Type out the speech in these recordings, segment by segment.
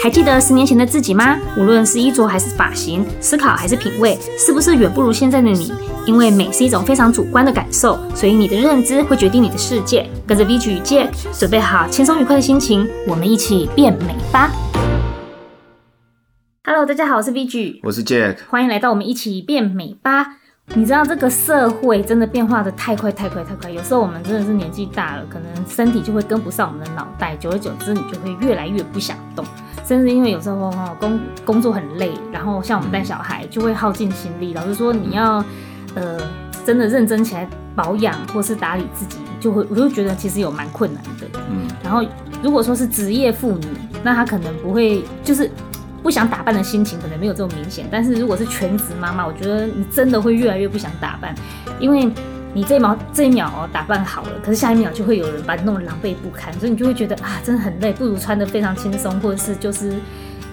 还记得十年前的自己吗？无论是衣着还是发型，思考还是品味，是不是远不如现在的你？因为美是一种非常主观的感受，所以你的认知会决定你的世界。跟着 VG 与 Jack，准备好轻松愉快的心情，我们一起变美吧！Hello，大家好，我是 VG，我是 Jack，欢迎来到我们一起变美吧。你知道这个社会真的变化的太快太快太快，有时候我们真的是年纪大了，可能身体就会跟不上我们的脑袋，久而久之你就会越来越不想动，甚至因为有时候哈工工作很累，然后像我们带小孩就会耗尽心力。老实说，你要呃真的认真起来保养或是打理自己，就会我就觉得其实有蛮困难的。嗯，然后如果说是职业妇女，那她可能不会就是。不想打扮的心情可能没有这么明显，但是如果是全职妈妈，我觉得你真的会越来越不想打扮，因为你这一秒这一秒哦打扮好了，可是下一秒就会有人把你弄得狼狈不堪，所以你就会觉得啊，真的很累，不如穿的非常轻松，或者是就是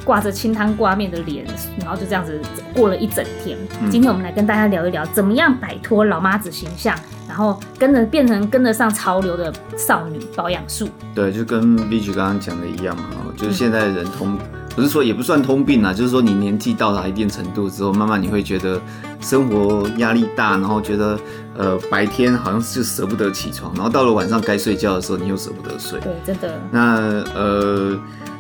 挂着清汤挂面的脸，然后就这样子过了一整天。嗯。今天我们来跟大家聊一聊，怎么样摆脱老妈子形象，然后跟着变成跟得上潮流的少女保养术。对，就跟 VG 刚刚讲的一样嘛，就是现在人同。嗯不是说也不算通病啦，就是说你年纪到达一定程度之后，慢慢你会觉得生活压力大，然后觉得呃白天好像是就舍不得起床，然后到了晚上该睡觉的时候，你又舍不得睡。对，真的。那呃，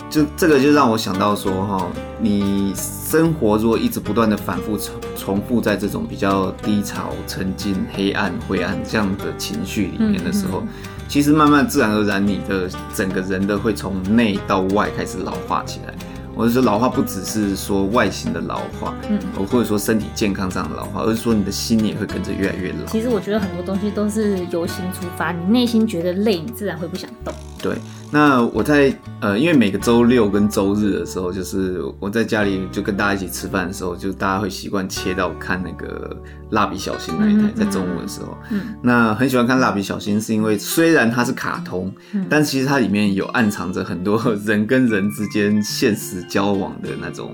就这个就让我想到说哈，你生活如果一直不断的反复重重复在这种比较低潮、沉浸、黑暗、灰暗这样的情绪里面的时候，嗯嗯嗯，其实慢慢自然而然你的整个人的会从内到外开始老化起来。我是说老化不只是说外形的老化，嗯，或者说身体健康上的老化，而是说你的心也会跟着越来越老。其实我觉得很多东西都是由心出发，你内心觉得累，你自然会不想动。对，那我在呃，因为每个周六跟周日的时候，就是我在家里就跟大家一起吃饭的时候，就大家会习惯切到看那个蜡笔小新那一台，在中午的时候，嗯，那很喜欢看蜡笔小新，是因为虽然它是卡通，嗯，但其实它里面有暗藏着很多人跟人之间现实交往的那种。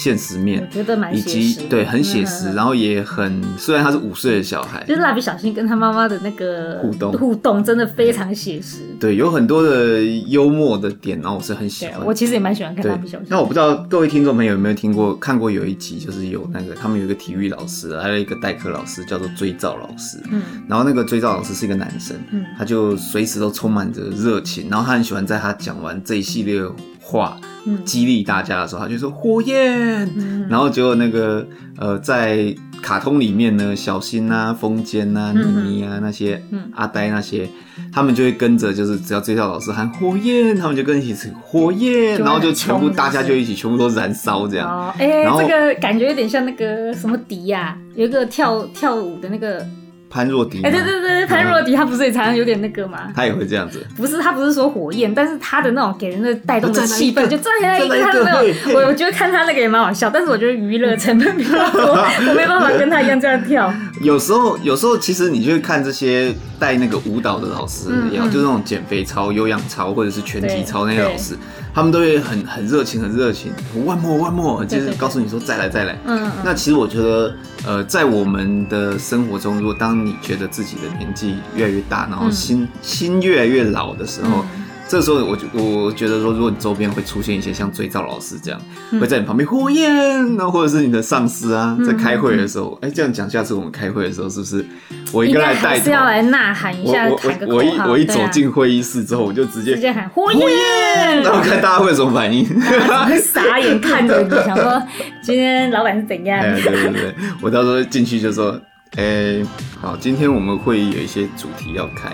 现实面，我觉得蛮以及，对，很写实，然后也很，虽然他是五岁的小孩，就是蜡笔小新跟他妈妈的那个互动，互动真的非常写实，对，有很多的幽默的点，然后我是很喜欢，我其实也蛮喜欢看蜡笔小新。那我不知道各位听众朋友有没有听过看过有一集，就是有那个他们有一个体育老师，还有一个代课老师叫做追照老师，嗯，然后那个追照老师是一个男生，嗯，他就随时都充满着热情，然后他很喜欢在他讲完这一系列话。激励大家的时候，他就说火焰，嗯、然后结果那个呃，在卡通里面呢，小新啊、风间啊、妮妮啊那些，嗯、阿呆那些，他们就会跟着，就是只要追到老师喊火焰，他们就跟一起吃火焰，然后就全部大家就一起全部都燃烧这样。哎、这个感觉有点像那个什么迪呀，有一个跳跳舞的那个。潘若迪，哎，对对对，潘若迪，他不是也常常有点那个吗？他也会这样子。不是，他不是说火焰，但是他的那种给人的带动的气氛，就站起来一个他的那种，我我觉得看他那个也蛮好笑，但是我觉得娱乐成分比较多，我没办法跟他一样这样跳。有时候，有时候其实你就会看这些带那个舞蹈的老师也好，就那种减肥操、有氧操或者是拳击操那些老师。他们都会很很热情，很热情，one more one more，就是告诉你说再来再来。嗯嗯。那其实我觉得，呃，在我们的生活中，如果当你觉得自己的年纪越来越大，然后心、嗯、心越来越老的时候。嗯这时候，我就我觉得说，如果你周边会出现一些像追照老师这样，嗯、会在你旁边火焰，那或者是你的上司啊，在开会的时候，哎、这样讲，下次我们开会的时候，是不是我一个来带头，是要来呐喊一下，我我我一我一走进会议室之后，我就直接直接喊火焰，然后看大家会有什么反应，会傻眼看着你，想说 今天老板是怎样？哎，对对对，我到时候进去就说，哎，好，今天我们会议有一些主题要开。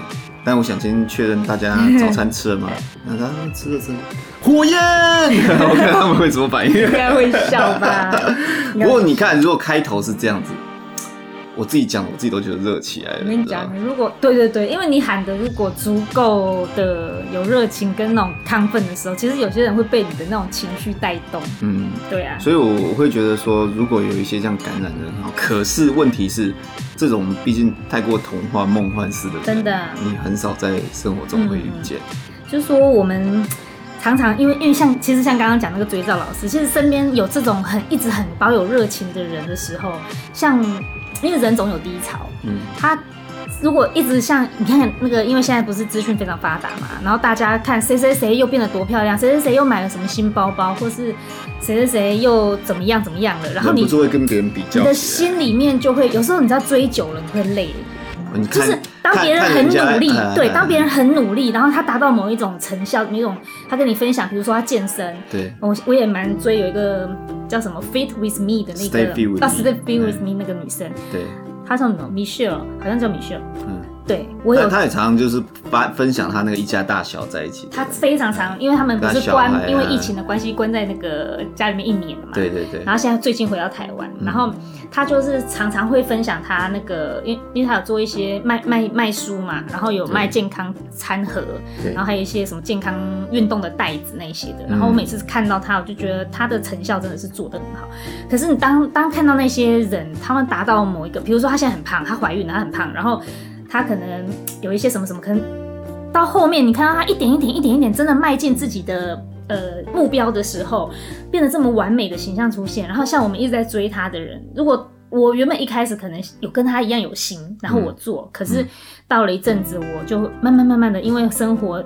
但我想先确认大家早餐吃了吗？那他们吃了什么？火焰！我看他们会怎么反应？应该会笑吧。不过你看，如果开头是这样子。我自己讲，我自己都觉得热起来了。我跟你讲，如果对对对，因为你喊的如果足够的有热情跟那种亢奋的时候，其实有些人会被你的那种情绪带动。嗯，对啊。所以我会觉得说，如果有一些这样感染的人，可是问题是，这种毕竟太过童话梦幻式的，真的，你很少在生活中会遇见。嗯、就是说我们常常因为因为像其实像刚刚讲那个追照老师，其实身边有这种很一直很保有热情的人的时候，像。因为人总有低潮，嗯，他如果一直像你看那个，因为现在不是资讯非常发达嘛，然后大家看谁谁谁又变得多漂亮，谁谁谁又买了什么新包包，或是谁谁谁又怎么样怎么样了，然后你就会跟别人比较，你的心里面就会有时候你知道追久了你会累。就是当别人很努力，对，当别人很努力，然后他达到某一种成效，某一种他跟你分享，比如说他健身，对，我我也蛮追有一个叫什么 Fit with Me 的那个，啊，Stay Fit with Me 那个女生，对，她叫什么？Michelle，好像叫 Michelle，嗯。对，我有。他也常常就是发分享他那个一家大小在一起。他非常常，因为他们不是关，因为疫情的关系关在那个家里面一年了嘛。对对对。然后现在最近回到台湾，然后他就是常常会分享他那个，因因为他有做一些卖卖卖书嘛，然后有卖健康餐盒，然后还有一些什么健康运动的袋子那些的。然后我每次看到他，我就觉得他的成效真的是做得很好。可是你当当看到那些人，他们达到某一个，比如说他现在很胖，他怀孕了，他很胖，然后。他可能有一些什么什么，可能到后面你看到他一点一点、一点一点，真的迈进自己的呃目标的时候，变得这么完美的形象出现。然后像我们一直在追他的人，如果我原本一开始可能有跟他一样有心，然后我做，嗯、可是到了一阵子，我就慢慢慢慢的，因为生活。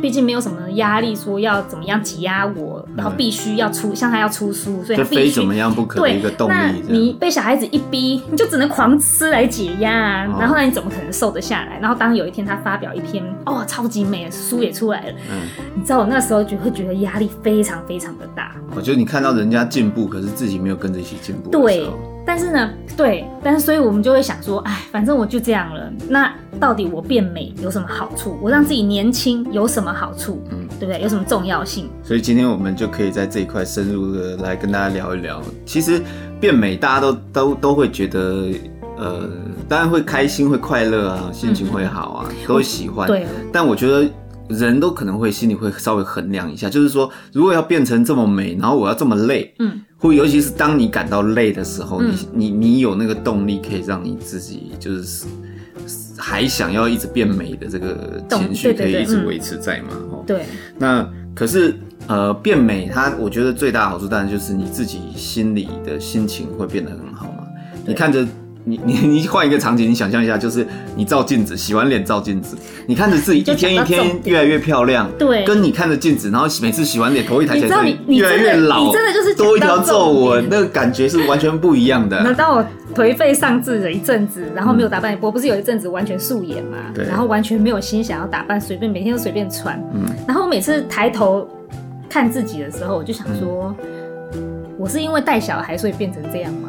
毕竟没有什么压力，说要怎么样挤压我，然后必须要出，像他要出书，所以他必须非怎么样不可的一个动力。那你被小孩子一逼，你就只能狂吃来解压啊。然后那你怎么可能瘦得下来？然后当有一天他发表一篇哦超级美的书也出来了，嗯，你知道我那时候就会觉得压力非常非常的大。我觉得你看到人家进步，可是自己没有跟着一起进步。对。但是呢，对，但是所以我们就会想说，哎，反正我就这样了，那到底我变美有什么好处？我让自己年轻有什么好处？嗯，对不对？有什么重要性？所以今天我们就可以在这一块深入的来跟大家聊一聊。其实变美，大家都都都会觉得，呃，当然会开心、会快乐啊，心情会好啊，嗯、都会喜欢。对。但我觉得人都可能会心里会稍微衡量一下，就是说，如果要变成这么美，然后我要这么累，嗯。或尤其是当你感到累的时候，嗯、你你你有那个动力可以让你自己就是还想要一直变美的这个情绪可以一直维持在嘛？哦，对。那可是呃，变美它我觉得最大的好处当然就是你自己心里的心情会变得很好嘛。你看着。你你你换一个场景，你想象一下，就是你照镜子，洗完脸照镜子，你看着自己一天一天越来越漂亮，对，跟你看着镜子，然后每次洗完脸头一抬起来，你越来越老，你真的就是多一条皱纹，那个感觉是完全不一样的。那当我颓废丧志了一阵子，然后没有打扮，我不是有一阵子完全素颜嘛，对，然后完全没有心想要打扮，随便每天都随便穿，嗯，然后我每次抬头看自己的时候，我就想说，我是因为带小孩所以变成这样吗？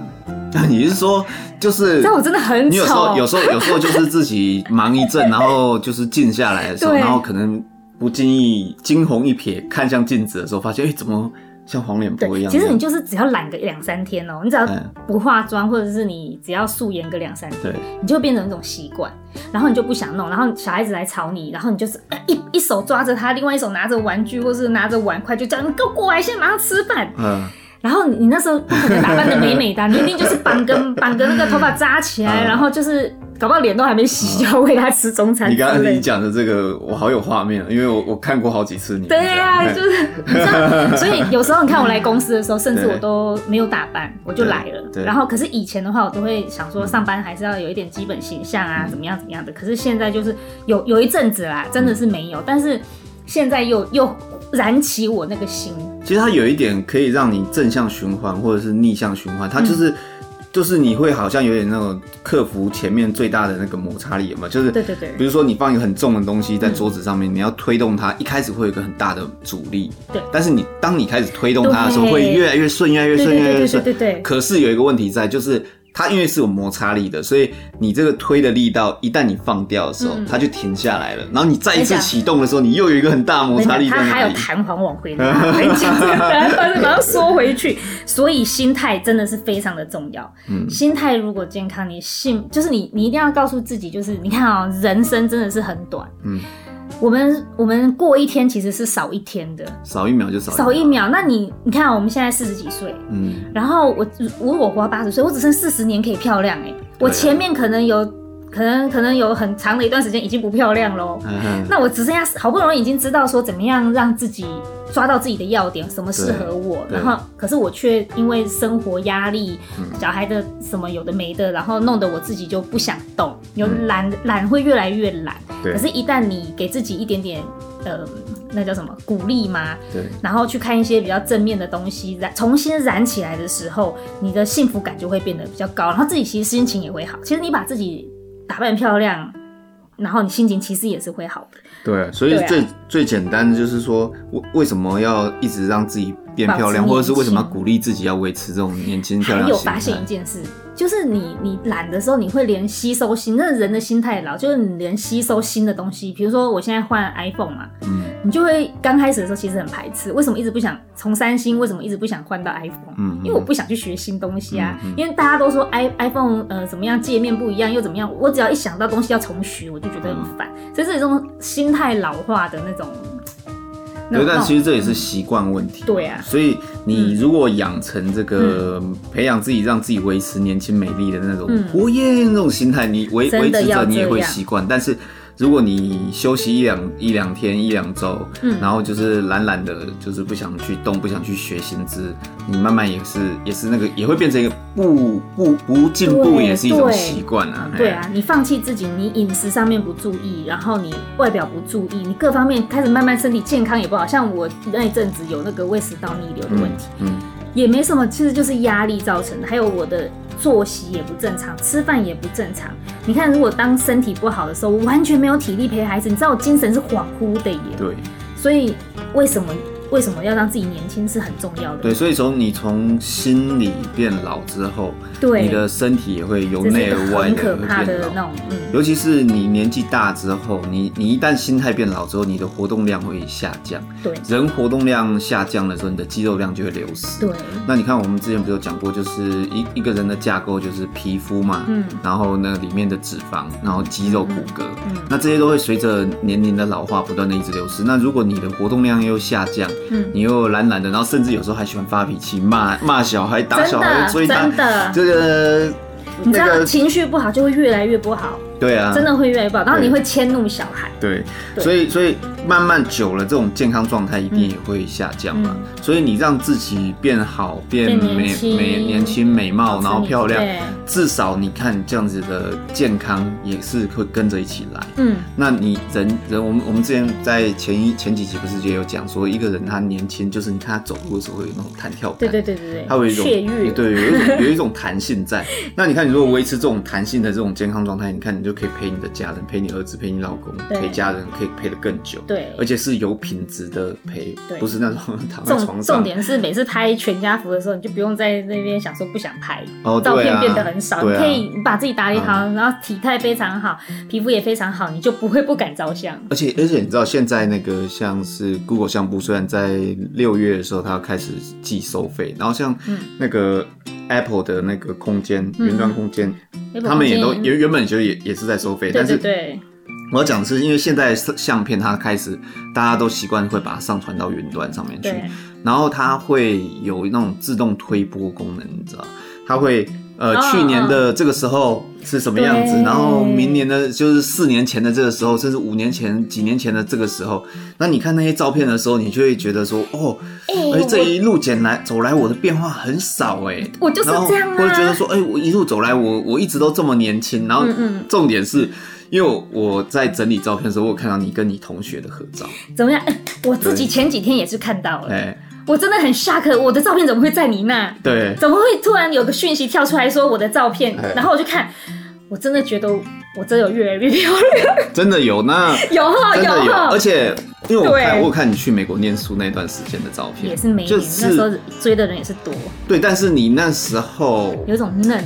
那你是说，就是但我真的很丑。你有时候有时候有时候就是自己忙一阵，然后就是静下来的时候，然后可能不经意惊鸿一瞥，看向镜子的时候，发现哎、欸，怎么像黄脸婆一样？其实你就是只要懒个两三天哦、喔，你只要不化妆，或者是你只要素颜个两三天，你就会变成一种习惯，然后你就不想弄，然后小孩子来吵你，然后你就是一一手抓着他，另外一手拿着玩具或是拿着碗筷，就叫你给我过来，现在马上吃饭。嗯。然后你那时候不可能打扮的美美的，你一定就是绑个绑个那个头发扎起来，然后就是搞不好脸都还没洗就要喂他吃中餐。你刚刚你讲的这个我好有画面，因为我我看过好几次你。对呀，就是你知道，所以有时候你看我来公司的时候，甚至我都没有打扮，我就来了。然后可是以前的话，我都会想说上班还是要有一点基本形象啊，怎么样怎么样的。可是现在就是有有一阵子啦，真的是没有，但是现在又又燃起我那个心。其实它有一点可以让你正向循环，或者是逆向循环。它就是，嗯、就是你会好像有点那种克服前面最大的那个摩擦力嘛。就是，对对对。比如说你放一个很重的东西在桌子上面，嗯、你要推动它，一开始会有一个很大的阻力。对。但是你当你开始推动它的时候，会越来越顺，越来越顺，越来越顺。对对对。可是有一个问题在，就是。它因为是有摩擦力的，所以你这个推的力道，一旦你放掉的时候，嗯、它就停下来了。然后你再一次启动的时候，你又有一个很大的摩擦力在。它还有弹簧往回拉，把它缩回去。所以心态真的是非常的重要。嗯，心态如果健康，你信就是你，你一定要告诉自己，就是你看啊、喔，人生真的是很短。嗯。我们我们过一天其实是少一天的，少一秒就少一秒。少一秒。那你你看，我们现在四十几岁，嗯，然后我如果活到八十岁，我只剩四十年可以漂亮哎、欸。我前面可能有可能可能有很长的一段时间已经不漂亮喽。嗯、那我只剩下好不容易已经知道说怎么样让自己抓到自己的要点，什么适合我，然后可是我却因为生活压力、嗯、小孩的什么有的没的，然后弄得我自己就不想动，有懒懒会越来越懒。可是，一旦你给自己一点点呃，那叫什么鼓励吗？对。然后去看一些比较正面的东西，燃重新燃起来的时候，你的幸福感就会变得比较高，然后自己其实心情也会好。其实你把自己打扮漂亮，然后你心情其实也是会好的。对，所以最、啊、最简单的就是说，为为什么要一直让自己变漂亮，或者是为什么要鼓励自己要维持这种年轻漂亮？还有发现一件事。就是你，你懒的时候，你会连吸收新，那人的心态老，就是你连吸收新的东西，比如说我现在换 iPhone 嘛，嗯，你就会刚开始的时候其实很排斥，为什么一直不想从三星，为什么一直不想换到 iPhone？嗯，因为我不想去学新东西啊，因为大家都说 i iPhone 呃怎么样，界面不一样又怎么样，我只要一想到东西要重学，我就觉得很烦，嗯、所以这种心态老化的那种。对，但其实这也是习惯问题。对啊，所以你如果养成这个培养自己，让自己维持年轻美丽的那种活耶那种心态，你维维持着你也会习惯，但是。如果你休息一两一两天一两周，嗯，然后就是懒懒的，就是不想去动，不想去学新知，你慢慢也是也是那个也会变成一个不不不进步，也是一种习惯啊。对啊，你放弃自己，你饮食上面不注意，然后你外表不注意，你各方面开始慢慢身体健康也不好，像我那一阵子有那个胃食道逆流的问题，嗯，嗯也没什么，其实就是压力造成的，还有我的。作息也不正常，吃饭也不正常。你看，如果当身体不好的时候，我完全没有体力陪孩子，你知道我精神是恍惚的耶。对，所以为什么？为什么要让自己年轻是很重要的。对，所以从你从心里变老之后，对，你的身体也会由内而外的会变老。嗯，尤其是你年纪大之后，你你一旦心态变老之后，你的活动量会下降。对，人活动量下降的时候，你的肌肉量就会流失。对，那你看我们之前不是有讲过，就是一一个人的架构就是皮肤嘛，嗯，然后那里面的脂肪，然后肌肉骨骼，嗯，那这些都会随着年龄的老化不断的一直流失。那如果你的活动量又下降，嗯，你又懒懒的，然后甚至有时候还喜欢发脾气，骂骂小孩，打小孩，追打，真的，这呃，你知道情绪不好就会越来越不好。对啊，真的会越来越不好，然后你会迁怒小孩。对，对所以所以慢慢久了，这种健康状态一定也会下降嘛。嗯、所以你让自己变好、变美、美年轻、美貌，然后漂亮，至少你看这样子的健康也是会跟着一起来。嗯，那你人人我们我们之前在前一前几集不是也有讲说，一个人他年轻，就是你看他走路的时候会有那种弹跳感，对对对对对，他会有一种对，有一种有一种弹性在。那你看你如果维持这种弹性的这种健康状态，你看你就。就可以陪你的家人，陪你儿子，陪你老公，陪家人，可以陪得更久。对，而且是有品质的陪，不是那种躺在床上。重点是每次拍全家福的时候，你就不用在那边想说不想拍，哦照片变得很少。你可以把自己打理好，然后体态非常好，皮肤也非常好，你就不会不敢照相。而且而且你知道现在那个像是 Google 相簿，虽然在六月的时候它要开始计收费，然后像那个 Apple 的那个空间云端空间。他们也都原原本就也也是在收费，但是对我要讲的是，因为现在相片它开始大家都习惯会把它上传到云端上面去，然后它会有那种自动推播功能，你知道，它会呃去年的这个时候是什么样子，然后明年的就是四年前的这个时候，甚至五年前、几年前的这个时候，那你看那些照片的时候，你就会觉得说，哦，哎，这一路捡来走来，我的变化很少哎，我就是这样啊，会觉得说，哎，我一路走来，我我一直都这么年轻，然后重点是，因为我在整理照片的时候，我有看到你跟你同学的合照，怎么样？我自己前几天也是看到了，哎。我真的很 shock，我的照片怎么会在你那？对，怎么会突然有个讯息跳出来说我的照片？欸、然后我就看，我真的觉得我真的有越来越漂亮。真的有那 有哈有，有而且因为我看对我有看你去美国念书那段时间的照片，也是美女，就是、那时候追的人也是多。对，但是你那时候有一种嫩。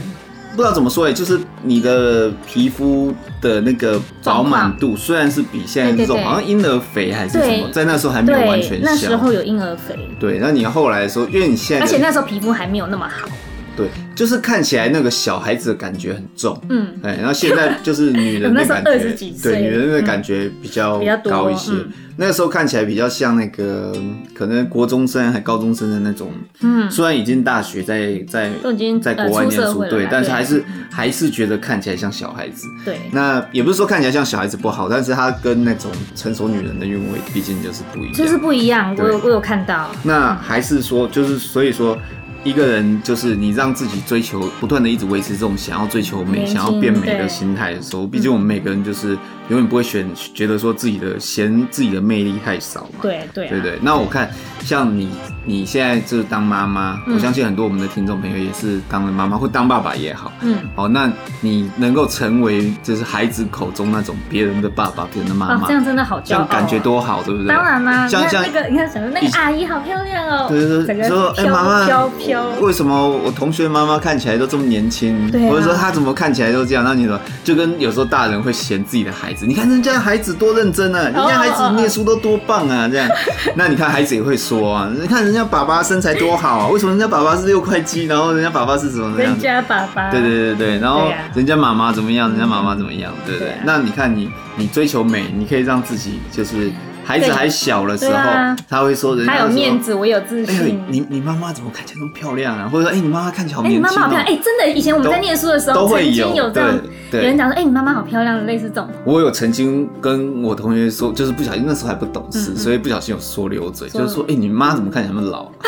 不知道怎么说哎，就是你的皮肤的那个饱满度，虽然是比现在这种好像婴儿肥还是什么，在那时候还没有完全消。那时候有婴儿肥。对，那你后来的时候，因为你现在，而且那时候皮肤还没有那么好。对，就是看起来那个小孩子的感觉很重，嗯，哎，然后现在就是女人的 感觉，对，女人的感觉比较高一些。嗯那个时候看起来比较像那个可能国中生还高中生的那种，嗯，虽然已经大学在在都已经在国外念书，对，但是还是对还是觉得看起来像小孩子。对，那也不是说看起来像小孩子不好，但是他跟那种成熟女人的韵味毕竟就是不一样，就是不一样。我有我有看到。那还是说，就是所以说。一个人就是你让自己追求，不断的一直维持这种想要追求美、想要变美的心态的时候，毕竟我们每个人就是永远不会选，觉得说自己的嫌自己的魅力太少嘛。对对、啊、对对。那我看像你，你现在就是当妈妈，嗯、我相信很多我们的听众朋友也是当了妈妈或当爸爸也好。嗯。好，那你能够成为就是孩子口中那种别人的爸爸、别人的妈妈、哦，这样真的好骄傲、哦，这样感觉多好，对不对？当然啦、啊，像像那个你看什么，那个阿姨好漂亮哦。对对对。说哎，妈妈飘飘。为什么我同学妈妈看起来都这么年轻？对、啊，或者说她怎么看起来都这样？那你说，就跟有时候大人会嫌自己的孩子，你看人家孩子多认真啊，人家孩子念书都多棒啊，这样。那你看孩子也会说啊，你看人家爸爸身材多好啊，为什么人家爸爸是六块肌，然后人家爸爸是什么样？人家爸爸。对对对对，然后人家妈妈怎么样？人家妈妈怎么样？对对。那你看你，你追求美，你可以让自己就是。孩子还小的时候，啊、他会说人家说：“他有面子，我有自信。欸”你你妈妈怎么看起来那么漂亮啊？或者说：“哎、欸，你妈妈看起来好年轻、喔。欸”你妈妈好漂亮！哎、欸，真的，以前我们在念书的时候，都会有曾经有这样有人讲说：“哎、欸，你妈妈好漂亮。”类似这种。我有曾经跟我同学说，就是不小心那时候还不懂事，所以不小心有说溜嘴，就是说：“哎、欸，你妈怎么看起来那么老？”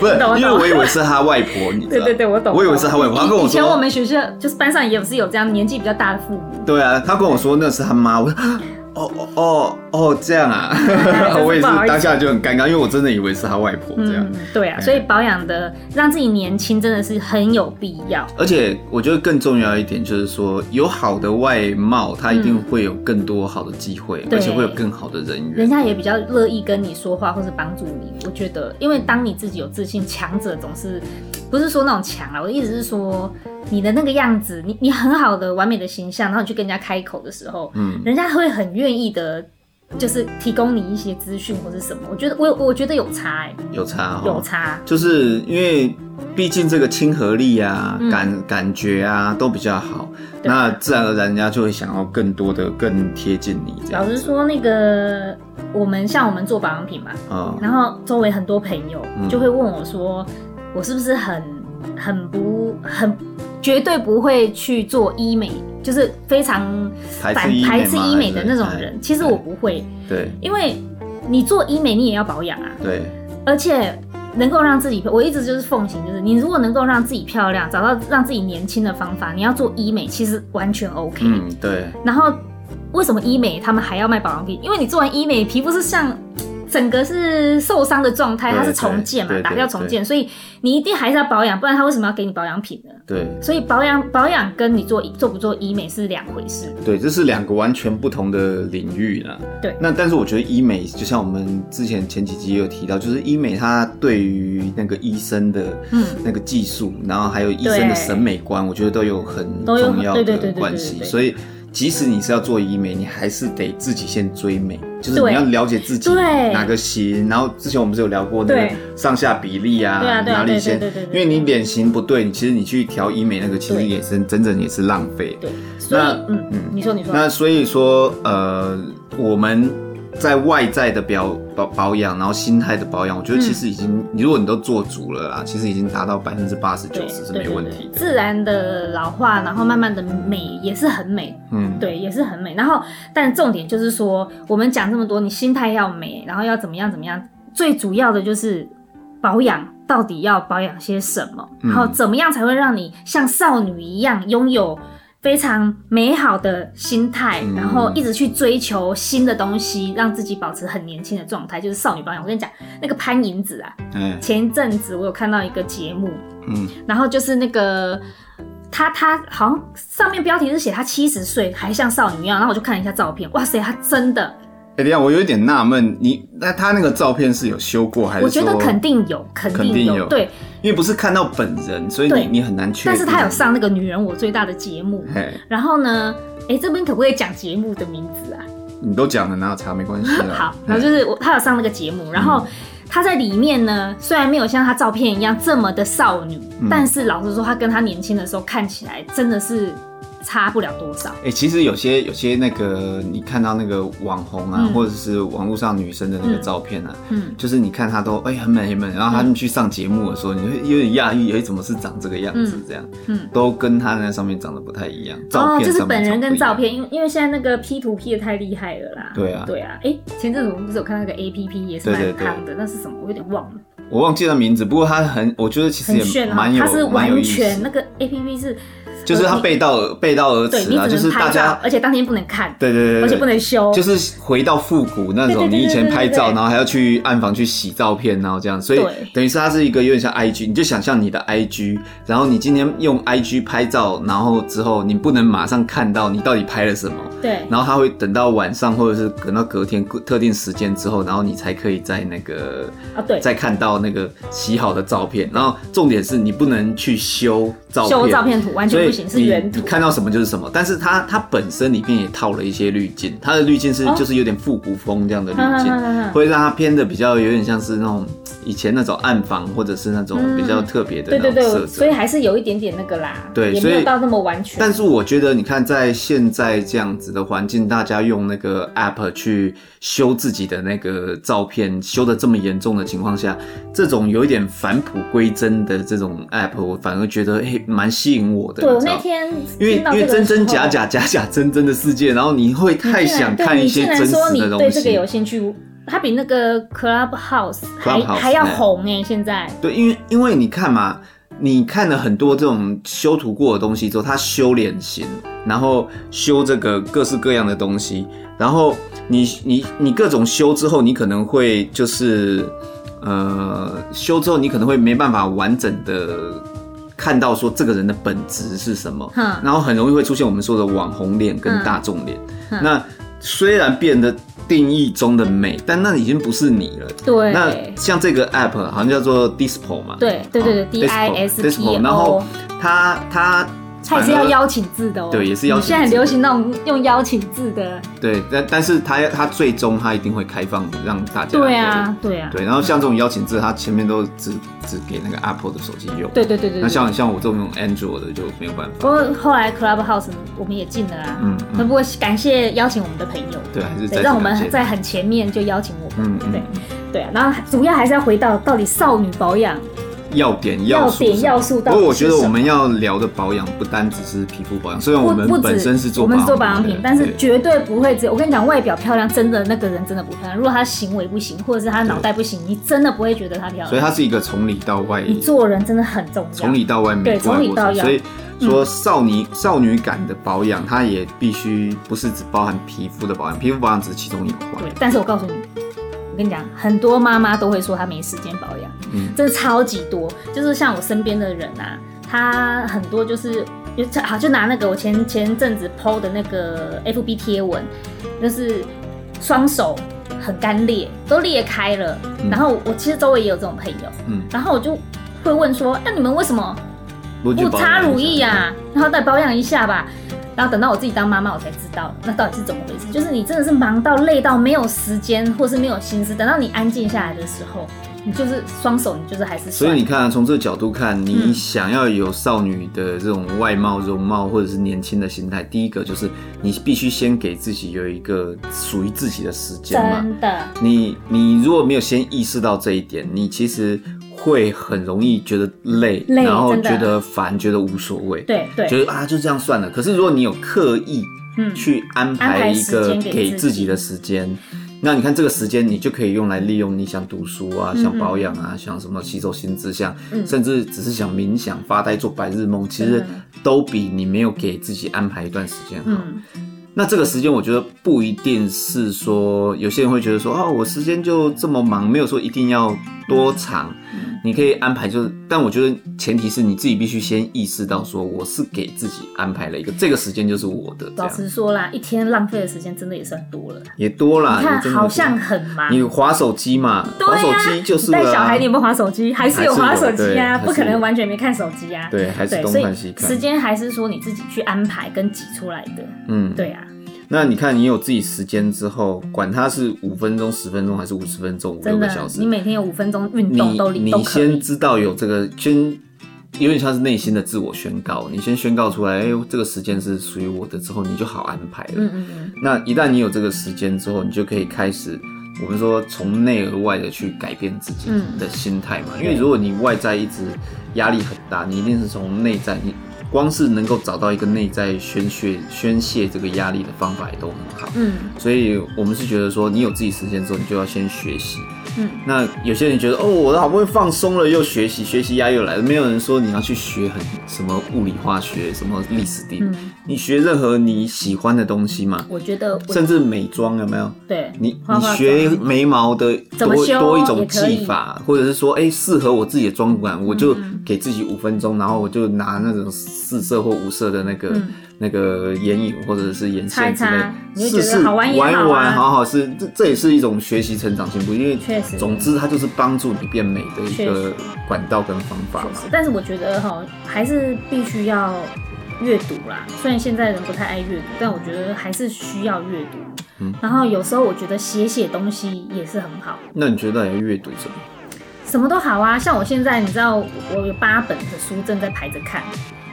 不是，因为我以为是他外婆，你知道？对对对，我懂。我以为是他外婆。他跟我说，以前我们学校就是班上也是有这样年纪比较大的父母。对啊，他跟我说那是他妈。我说。哦哦哦哦，这样啊！我也是当下就很尴尬，因为我真的以为是他外婆这样。嗯、对啊，所以保养的让自己年轻真的是很有必要。而且我觉得更重要一点就是说，有好的外貌，他一定会有更多好的机会，嗯、而且会有更好的人缘。人家也比较乐意跟你说话，或是帮助你。我觉得，因为当你自己有自信，强者总是不是说那种强啊，我的意思是说。你的那个样子，你你很好的完美的形象，然后你去跟人家开口的时候，嗯，人家会很愿意的，就是提供你一些资讯或是什么。我觉得我我觉得有差哎、欸，有差、哦，有差，就是因为毕竟这个亲和力啊，嗯、感感觉啊都比较好，那自然而然人家就会想要更多的更贴近你。老实说，那个我们像我们做保养品嘛，嗯，然后周围很多朋友就会问我说，嗯、我是不是很很不很。绝对不会去做医美，就是非常反排斥医美的那种人。其实我不会，对，因为你做医美，你也要保养啊，对，而且能够让自己，我一直就是奉行，就是你如果能够让自己漂亮，找到让自己年轻的方法，你要做医美，其实完全 OK。嗯，对。然后为什么医美他们还要卖保养品？因为你做完医美，皮肤是像。整个是受伤的状态，它是重建嘛，打掉重建，所以你一定还是要保养，不然他为什么要给你保养品呢？对，所以保养保养跟你做做不做医美是两回事。对，这是两个完全不同的领域啦。对，那但是我觉得医美就像我们之前前几集也有提到，就是医美它对于那个医生的那个技术，嗯、然后还有医生的审美观，我觉得都有很重要的关系，所以。即使你是要做医美，你还是得自己先追美，就是你要了解自己哪个型。然后之前我们是有聊过那个上下比例啊，哪里先？因为你脸型不对，你其实你去调医美那个其实也是真正也是浪费。对，那嗯嗯，你说你说。那所以说呃，我们。在外在的表保保养，然后心态的保养，我觉得其实已经，嗯、如果你都做足了啦，其实已经达到百分之八十九十是没问题的。自然的老化，然后慢慢的美也是很美，嗯，对，也是很美。然后，但重点就是说，我们讲这么多，你心态要美，然后要怎么样怎么样，最主要的就是保养，到底要保养些什么，然后怎么样才会让你像少女一样拥有。非常美好的心态，然后一直去追求新的东西，让自己保持很年轻的状态，就是少女保养。我跟你讲，那个潘迎紫啊，嗯，前一阵子我有看到一个节目，嗯，然后就是那个她，她好像上面标题是写她七十岁还像少女一样，然后我就看了一下照片，哇塞，她真的。哎，等一下，我有一点纳闷，你那他那个照片是有修过还是？我觉得肯定有，肯定有，对，因为不是看到本人，所以你你很难确定。但是他有上那个《女人我最大的》节目，嘿然后呢，哎，这边可不可以讲节目的名字啊？你都讲了，哪有差？没关系。好，然后就是我，他有上那个节目，然后。他在里面呢，虽然没有像他照片一样这么的少女，嗯、但是老实说，他跟他年轻的时候看起来真的是。差不了多少。哎、欸，其实有些有些那个，你看到那个网红啊，嗯、或者是网络上女生的那个照片啊，嗯，就是你看她都哎、欸、很美很美，然后他们去上节目的时候，嗯、你会有点讶异，哎、欸，怎么是长这个样子？这样，嗯，都跟她那上面长得不太一样。照片哦，就是本人跟照片，因为因为现在那个 P 图 P 的太厉害了啦。对啊，对啊。哎、欸，前阵子我们不是有看那个 A P P 也是蛮夯的，那是什么？我有点忘了。我忘记了名字，不过它很，我觉得其实也蛮有，它是完全那个 A P P 是。就是他背道而背道而驰啊！就是大家，而且当天不能看，对对对，而且不能修，就是回到复古那种。你以前拍照，然后还要去暗房去洗照片，然后这样，所以等于是它是一个有点像 IG。你就想象你的 IG，然后你今天用 IG 拍照，然后之后你不能马上看到你到底拍了什么，对。然后他会等到晚上，或者是等到隔天特定时间之后，然后你才可以在那个啊对，再看到那个洗好的照片。然后重点是你不能去修照片，修照片图完全不行，是原图。看到什么就是什么，但是它它本身里面也套了一些滤镜，它的滤镜是就是有点复古风这样的滤镜，哦、会让它偏的比较有点像是那种以前那种暗房或者是那种比较特别的那种色泽、嗯、对对对，所以还是有一点点那个啦，对，也没有到那么完全。但是我觉得你看在现在这样子的环境，大家用那个 app 去修自己的那个照片，修的这么严重的情况下，这种有一点返璞归真的这种 app，我反而觉得诶蛮、欸、吸引我的。那天。因为因为真真假假假假真真的世界，然后你会太想看一些真实的东西。你说你对这个有兴趣，它比那个 Clubhouse 还还要红哎、欸！现在对，因为因为你看嘛，你看了很多这种修图过的东西之后，他修脸型，然后修这个各式各样的东西，然后你你你各种修之后，你可能会就是呃修之后，你可能会没办法完整的。看到说这个人的本质是什么，嗯、然后很容易会出现我们说的网红脸跟大众脸。那虽然变得定义中的美，但那已经不是你了。对。那像这个 app 好像叫做 Dispo 嘛。对对对对，D I S P O。然后它它。他也是要邀请制的哦，对，也是邀请制。现在很流行那种用邀请制的。对，但但是他他最终他一定会开放让大家。对啊，对啊。对，然后像这种邀请制，他前面都只只给那个 Apple 的手机用。对对对对。那像像我这种用 Android 的就没有办法。不过后来 Clubhouse 我们也进了啊，嗯。那不过感谢邀请我们的朋友，对，还是对让我们在很前面就邀请我们，对对啊。然后主要还是要回到到底少女保养。要点要素，要素。不过我觉得我们要聊的保养不单只是皮肤保养，虽然我们本身是做我们是做保养品，但是绝对不会只有。我跟你讲，外表漂亮，真的那个人真的不漂亮。如果他行为不行，或者是他脑袋不行，你真的不会觉得他漂亮。所以他是一个从里到外，你做人真的很重要。从里到外，对，从里到外。所以说少女少女感的保养，它也必须不是只包含皮肤的保养，皮肤保养只是其中一环。对，但是我告诉你。我跟你讲，很多妈妈都会说她没时间保养，嗯，真的超级多。就是像我身边的人啊，她很多就是，好就拿那个我前前阵子 PO 的那个 FB 贴文，就是双手很干裂，都裂开了。嗯、然后我其实周围也有这种朋友，嗯，然后我就会问说，那、啊、你们为什么不擦乳液呀？然后再保养一下吧。然后等到我自己当妈妈，我才知道那到底是怎么回事。就是你真的是忙到累到没有时间，或是没有心思。等到你安静下来的时候，你就是双手，你就是还是。所以你看，从这个角度看，你想要有少女的这种外貌、容貌，或者是年轻的心态，第一个就是你必须先给自己有一个属于自己的时间嘛。真的。你你如果没有先意识到这一点，你其实。会很容易觉得累，累然后觉得烦，觉得无所谓，对对，觉得啊就这样算了。可是如果你有刻意去安排一个给自己。的时间，嗯、那你看这个时间你就可以用来利用，你想读书啊，想保养啊，嗯、想什么吸收新知，想、嗯、甚至只是想冥想、发呆、做白日梦，其实都比你没有给自己安排一段时间好。嗯。那这个时间，我觉得不一定是说，有些人会觉得说，哦，我时间就这么忙，没有说一定要多长，你可以安排就是，但我觉得前提是你自己必须先意识到说，我是给自己安排了一个这个时间就是我的。老实说啦，一天浪费的时间真的也算多了，也多啦。你看好像很忙，你划手机嘛，划手机就是带小孩，你有没有划手机？还是有划手机啊？不可能完全没看手机啊。对，还是东看西看。时间还是说你自己去安排跟挤出来的。嗯，对啊。那你看，你有自己时间之后，管它是五分钟、十分钟还是五十分钟、五六个小时，你每天有五分钟运动都你你先知道有这个，先有点像是内心的自我宣告，你先宣告出来，哎、欸，这个时间是属于我的之后，你就好安排了。嗯嗯嗯。那一旦你有这个时间之后，你就可以开始，我们说从内而外的去改变自己的心态嘛。嗯、因为如果你外在一直压力很大，你一定是从内在你。光是能够找到一个内在宣泄宣泄这个压力的方法也都很好，嗯，所以我们是觉得说，你有自己时间之后，你就要先学习，嗯，那有些人觉得哦，我好不容易放松了，又学习，学习压力又来了，没有人说你要去学很什么物理化学，什么历史地理，嗯，你学任何你喜欢的东西嘛，我觉得，甚至美妆有没有？对，你你学眉毛的多多一种技法，或者是说，哎，适合我自己的妆感，我就给自己五分钟，然后我就拿那种。四色或五色的那个、嗯、那个眼影或者是眼线之类，试试玩一玩，好好是这这也是一种学习成长进步，因为确实，总之它就是帮助你变美的一个管道跟方法嘛。但是我觉得哈，还是必须要阅读啦。虽然现在人不太爱阅读，但我觉得还是需要阅读。嗯，然后有时候我觉得写写东西也是很好。那你觉得要阅读什么？什么都好啊，像我现在你知道，我有八本的书正在排着看。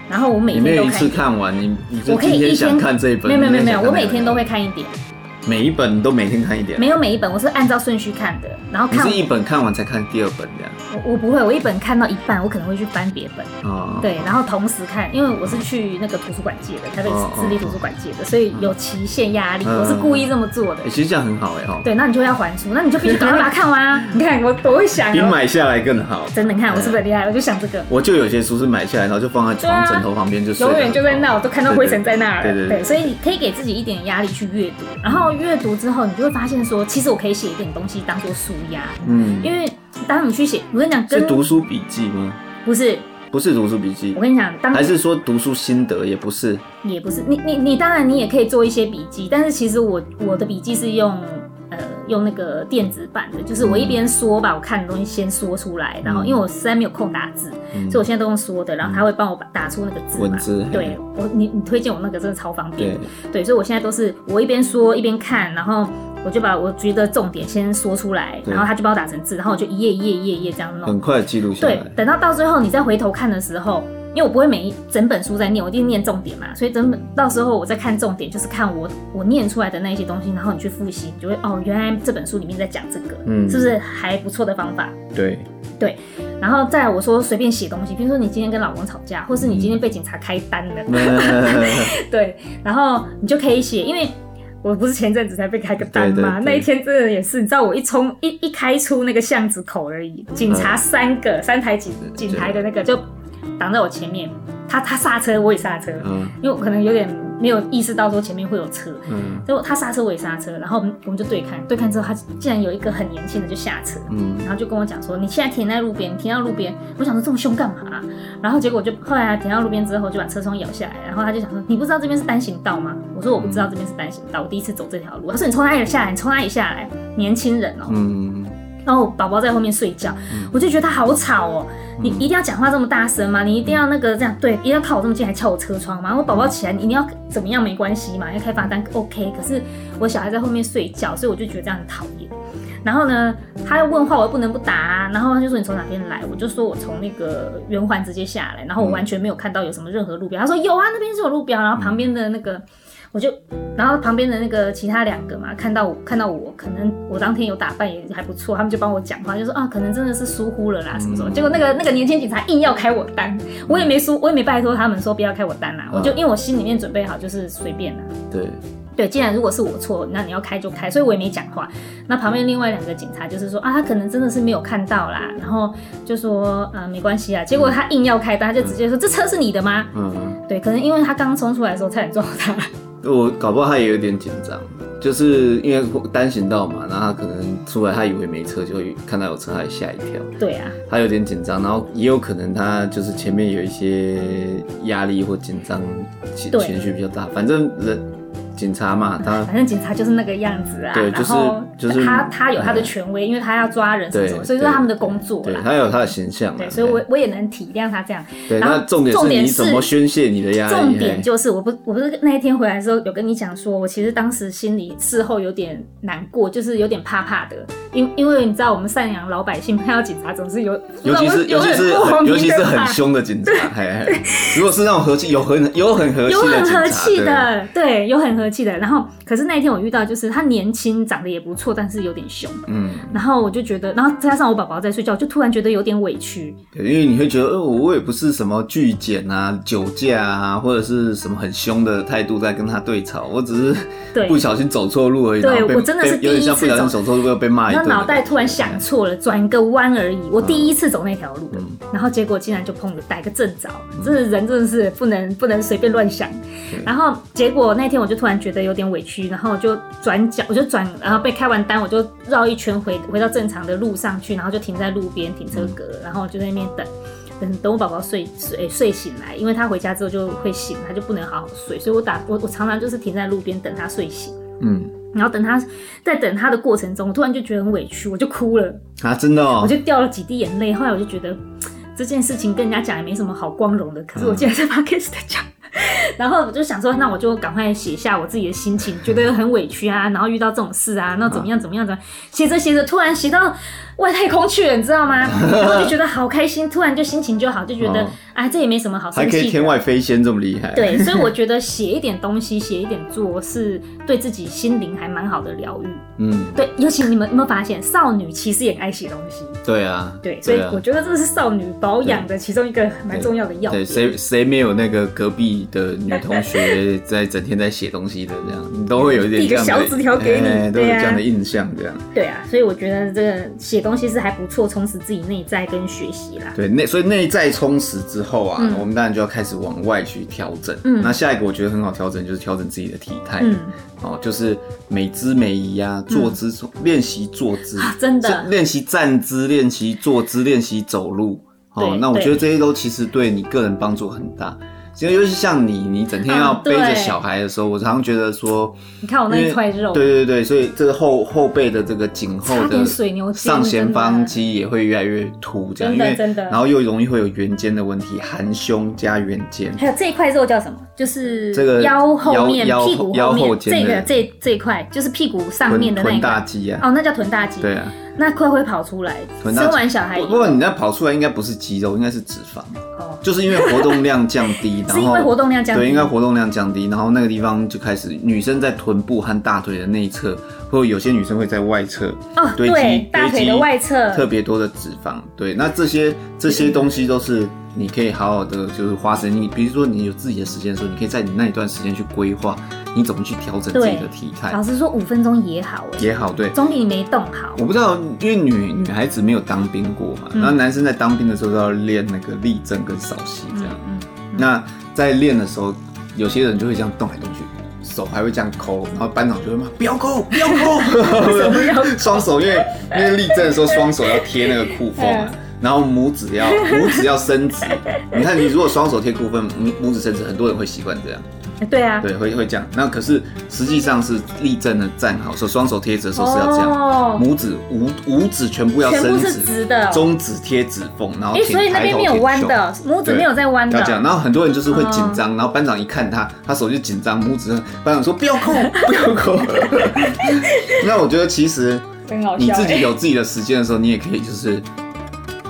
然后我每天都看，一次看完，你你就今天想看这一本，没有没有没有，我每天都会看一点。每一本都每天看一点？没有每一本，我是按照顺序看的，然后看你是一本看完才看第二本这样。我我不会，我一本看到一半，我可能会去翻别本。哦。对，然后同时看，因为我是去那个图书馆借的，台北市立图书馆借的，所以有期限压力，我是故意这么做的。其实这样很好哎哈。对，那你就要还书，那你就必须 赶快把它看完啊！你看我多会想，比买下来更好。真的，你看我是不是很厉害？我就想这个。我就有些书是买下来，然后就放在床枕头旁边，就永远就在那，我都看到灰尘在那儿。对对对。所以你可以给自己一点压力去阅读，然后阅读之后，你就会发现说，其实我可以写一点东西当做书压。嗯，因为当你去写，我跟你讲，是读书笔记吗？不是，不是读书笔记。我跟你讲，当还是说读书心得，也不是，也不是。你你你，当然你也可以做一些笔记，但是其实我我的笔记是用。用那个电子版的，就是我一边说把我看的东西先说出来，嗯、然后因为我实在没有空打字，嗯、所以我现在都用说的，然后他会帮我打出那个字嘛。文字。对，我你你推荐我那个真的超方便。对，对，所以我现在都是我一边说一边看，然后我就把我觉得重点先说出来，然后他就帮我打成字，然后我就一页一页一页一页这样弄，很快记录下来。对，等到到最后你再回头看的时候。因为我不会每一整本书在念，我一定念重点嘛，所以整本到时候我在看重点，就是看我我念出来的那些东西，然后你去复习，你就会哦，原来这本书里面在讲这个，嗯，是不是还不错的方法？对对，然后再来我说随便写东西，比如说你今天跟老公吵架，或是你今天被警察开单了，嗯、对，然后你就可以写，因为我不是前阵子才被开个单吗？那一天真的也是，你知道我一冲一一开出那个巷子口而已，警察三个、嗯、三台警警台的那个就。挡在我前面，他他刹车，我也刹车，嗯，因为我可能有点没有意识到说前面会有车，嗯，结果他刹车我也刹车，然后我们我们就对看，对看之后，他竟然有一个很年轻的就下车，嗯，然后就跟我讲说，你现在停在路边，停到路边，我想说这么凶干嘛啊？然后结果就后来停到路边之后，就把车窗摇下来，然后他就想说，你不知道这边是单行道吗？我说我不知道这边是单行道，我第一次走这条路。他说你从哪里下来？你从哪里下来？年轻人哦，嗯。然后宝宝在后面睡觉，我就觉得他好吵哦。你一定要讲话这么大声吗？你一定要那个这样对，一定要靠我这么近还敲我车窗吗？我宝宝起来，你一定要怎么样没关系嘛？要开罚单 OK。可是我小孩在后面睡觉，所以我就觉得这样很讨厌。然后呢，他要问话，我又不能不答啊。然后他就说你从哪边来？我就说我从那个圆环直接下来。然后我完全没有看到有什么任何路标。他说有啊，那边是有路标。然后旁边的那个。我就，然后旁边的那个其他两个嘛，看到我看到我，可能我当天有打扮也还不错，他们就帮我讲话，就说啊，可能真的是疏忽了啦，什么什么。结果那个那个年轻警察硬要开我单，我也没说，我也没拜托他们说不要开我单啦，我就因为我心里面准备好就是随便啦。对对，既然如果是我错，那你要开就开，所以我也没讲话。那旁边另外两个警察就是说啊，他可能真的是没有看到啦，然后就说呃没关系啊。结果他硬要开单，他就直接说这车是你的吗？嗯，对，可能因为他刚冲出来的时候差点撞到他。我搞不好他也有点紧张，就是因为单行道嘛，然后他可能出来，他以为没车，就会看到有车，他也吓一跳。对啊，他有点紧张，然后也有可能他就是前面有一些压力或紧张情情绪比较大，反正人警察嘛，他反正警察就是那个样子啊。对，就是就是他他有他的权威，因为他要抓人什么什么，所以说他们的工作。对，他有他的形象。对，所以我我也能体谅他这样。对，那重点是你怎么宣泄你的压力？重点就是我不我不是那一天回来的时候有跟你讲说，我其实当时心里事后有点难过，就是有点怕怕的，因因为你知道我们善良老百姓看到警察总是有，尤其是尤其是尤其是很凶的警察，如果是那种和气有很有很和气的警察。气的，对，有很和气的。然后，可是那一天我遇到，就是他年轻，长得也不错，但是有点凶。嗯。然后我就觉得，然后加上我宝宝在睡觉，就突然觉得有点委屈。对，因为你会觉得，呃，我也不是什么拒检啊、酒驾啊，或者是什么很凶的态度在跟他对吵，我只是不小心走错路而已。对，我真的是第一次不小心走错路，被骂一顿。脑袋突然想错了，转个弯而已。我第一次走那条路，然后结果竟然就碰着逮个正着，这人真的是不能不能随便乱想。然后结果那天我就突然觉得有点委屈，然后我就转角，我就转，然后被开完单，我就绕一圈回回到正常的路上去，然后就停在路边停车格，然后就在那边等等等我宝宝睡睡睡醒来，因为他回家之后就会醒，他就不能好好睡，所以我打我我常常就是停在路边等他睡醒，嗯，然后等他在等他的过程中，我突然就觉得很委屈，我就哭了。啊，真的哦，我就掉了几滴眼泪，后来我就觉得这件事情跟人家讲也没什么好光荣的，可是我竟然在 podcast 讲。然后我就想说，那我就赶快写下我自己的心情，觉得很委屈啊，然后遇到这种事啊，那怎么样怎么样的，写着写着，突然写到外太空去了，你知道吗？然后就觉得好开心，突然就心情就好，就觉得啊，这也没什么好生气，还可以天外飞仙这么厉害。对，所以我觉得 写一点东西，写一点做，是对自己心灵还蛮好的疗愈。嗯，对，尤其你们有没有发现，少女其实也爱写东西。对啊，对，所以我觉得这是少女保养的其中一个蛮重要的要点。对，谁谁没有那个隔壁的女同学在整天在写东西的这样，你 都会有一点这样的小纸条给你，都有这样的印象这样。对啊，所以我觉得这个写东西是还不错。充实自己内在跟学习啦，对，内所以内在充实之后啊，嗯、我们当然就要开始往外去调整。嗯，那下一个我觉得很好调整，就是调整自己的体态。嗯，哦，就是美姿美仪啊，坐姿练习坐姿，真的练习站姿，练习坐姿，练习走路。哦，那我觉得这些都其实对你个人帮助很大。其实尤其像你，你整天要背着小孩的时候，我常常觉得说，你看我那一块肉，对对对，所以这个后后背的这个颈后的上前方肌也会越来越凸，这样，因为真的，然后又容易会有圆肩的问题，含胸加圆肩。还有这一块肉叫什么？就是这个腰后面、屁股后面这个这这一块，就是屁股上面的那个臀大肌啊。哦，那叫臀大肌。对啊。那快会跑出来，生完小孩。不过你那跑出来应该不是肌肉，应该是脂肪。哦，就是因为活动量降低，然后是因为活动量降低。对，应该活动量降低，然后那个地方就开始，女生在臀部和大腿的内侧，或者有些女生会在外侧哦，对，大腿的外侧特别多的脂肪。对，那这些这些东西都是。你可以好好的，就是花时间。你比如说，你有自己的时间的时候，你可以在你那一段时间去规划，你怎么去调整自己的体态。老实说，五分钟也好，也好，对，总比你没动好。我不知道，因为女女孩子没有当兵过嘛，然后男生在当兵的时候都要练那个立正跟稍息这样。嗯，那在练的时候，有些人就会这样动来动去，手还会这样抠，然后班长就会骂：不要抠，不 要抠。双手，因为因为立正的时候，双手要贴那个裤缝。然后拇指要 拇指要伸直，你看你如果双手贴裤缝，拇拇指伸直，很多人会习惯这样。对啊，对，会会这样。那可是实际上是立正的站好，说双手贴着的时候是要这样，拇指五五指全部要伸直，直的，中指贴指缝，然后哎，所以那边没有弯的，拇指没有在弯的。要这样，然后很多人就是会紧张，然后班长一看他，他手就紧张，拇指，班长说不要扣，不要扣。那我觉得其实你自己有自己的时间的时候，你也可以就是。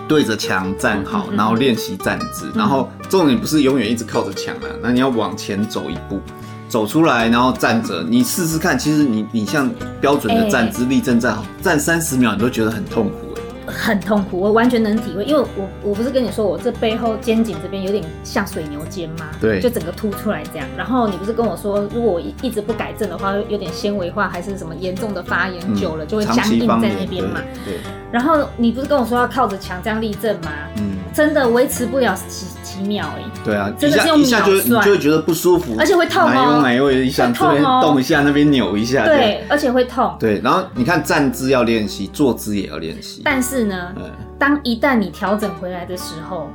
对着墙站好，然后练习站姿，嗯、然后重点不是永远一直靠着墙啊，那你要往前走一步，走出来，然后站着，你试试看，其实你你像标准的站姿，立正站好，站三十秒你都觉得很痛苦。很痛苦，我完全能体会，因为我我不是跟你说我这背后肩颈这边有点像水牛肩吗？对，就整个凸出来这样。然后你不是跟我说，如果我一直不改正的话，有点纤维化还是什么严重的发炎，久了就会僵硬在那边嘛。对。然后你不是跟我说要靠着墙这样立正吗？嗯。真的维持不了几几秒哎。对啊，真的是用秒算，你就会觉得不舒服，而且会痛哦。哪有一下这边动一下，那边扭一下。对，而且会痛。对，然后你看站姿要练习，坐姿也要练习。但是呢。当一旦你调整回来的时候，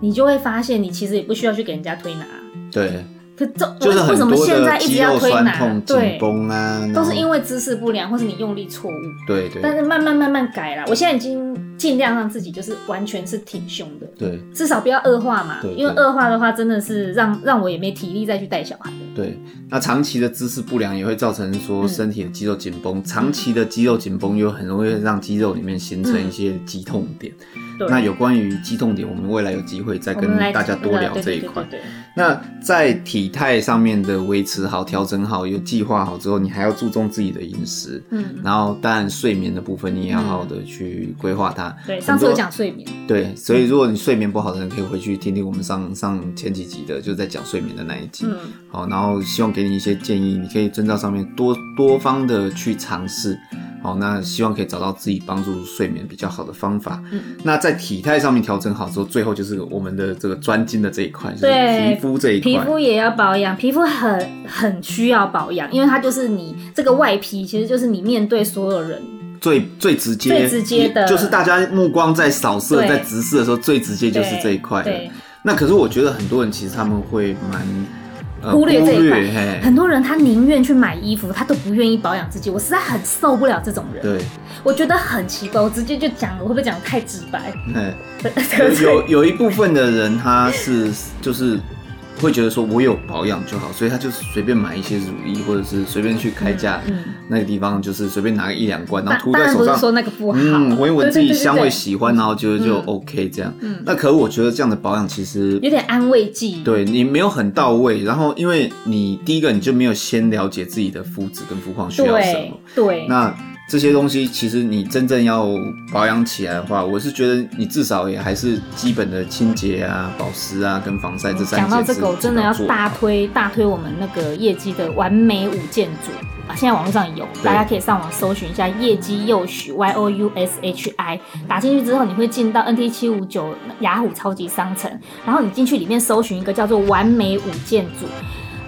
你就会发现，你其实也不需要去给人家推拿。对，可这就是为什么现在一直要推拿？紧对，绷啊，都是因为姿势不良或是你用力错误。对对但是慢慢慢慢改啦，我现在已经尽量让自己就是完全是挺胸的，对至少不要恶化嘛。对对因为恶化的话，真的是让让我也没体力再去带小孩。对。那长期的姿势不良也会造成说身体的肌肉紧绷，嗯长期的肌肉紧绷又很容易让肌肉里面形成一些肌痛点。对，那有关于肌痛点，我们未来有机会再跟大家多聊这一块。对那在体态上面的维持好、调整好、有计划好之后，你还要注重自己的饮食，嗯，然后当然睡眠的部分你也要好好的去规划它。对，上次有讲睡眠，对，所以如果你睡眠不好的人，可以回去听听我们上上前几集的，就是在讲睡眠的那一集。嗯，好，然后希望给你一些建议，你可以遵照上面多多方的去尝试。好，那希望可以找到自己帮助睡眠比较好的方法。嗯，那在体态上面调整好之后，最后就是我们的这个专精的这一块，就是对皮肤这一块。皮肤也要保养，皮肤很很需要保养，因为它就是你这个外皮，其实就是你面对所有人。最最直接、最直接的就是大家目光在扫射、在直视的时候，最直接就是这一块了对。那可是我觉得很多人其实他们会蛮、呃、忽略这一块嘿很多人他宁愿去买衣服，他都不愿意保养自己。我实在很受不了这种人。对，我觉得很奇怪，我直接就讲了，我会不会讲得太直白？有有一部分的人他是就是会觉得说我有保养就好，所以他就随便买一些乳液，或者是随便去开价嗯那个地方，就是随便拿个一两罐，然后涂在手上。说那个不好，嗯，闻一闻自己香味喜欢，然后就就嗯 OK 这样。嗯那可是我觉得这样的保养其实有点安慰剂。对你没有很到位，然后因为你第一个你就没有先了解自己的肤质跟肤况需要什么对，对，那这些东西其实你真正要保养起来的话，我是觉得你至少也还是基本的清洁啊、保湿啊跟防晒这三件事。讲到这个，我真的要大推大推我们那个业绩的完美五件组啊，现在网络上有，大家可以上网搜寻一下业绩幼许 Y O U S H I，打进去之后你会进到 NT 七五九雅虎超级商城，然后你进去里面搜寻一个叫做完美五件组。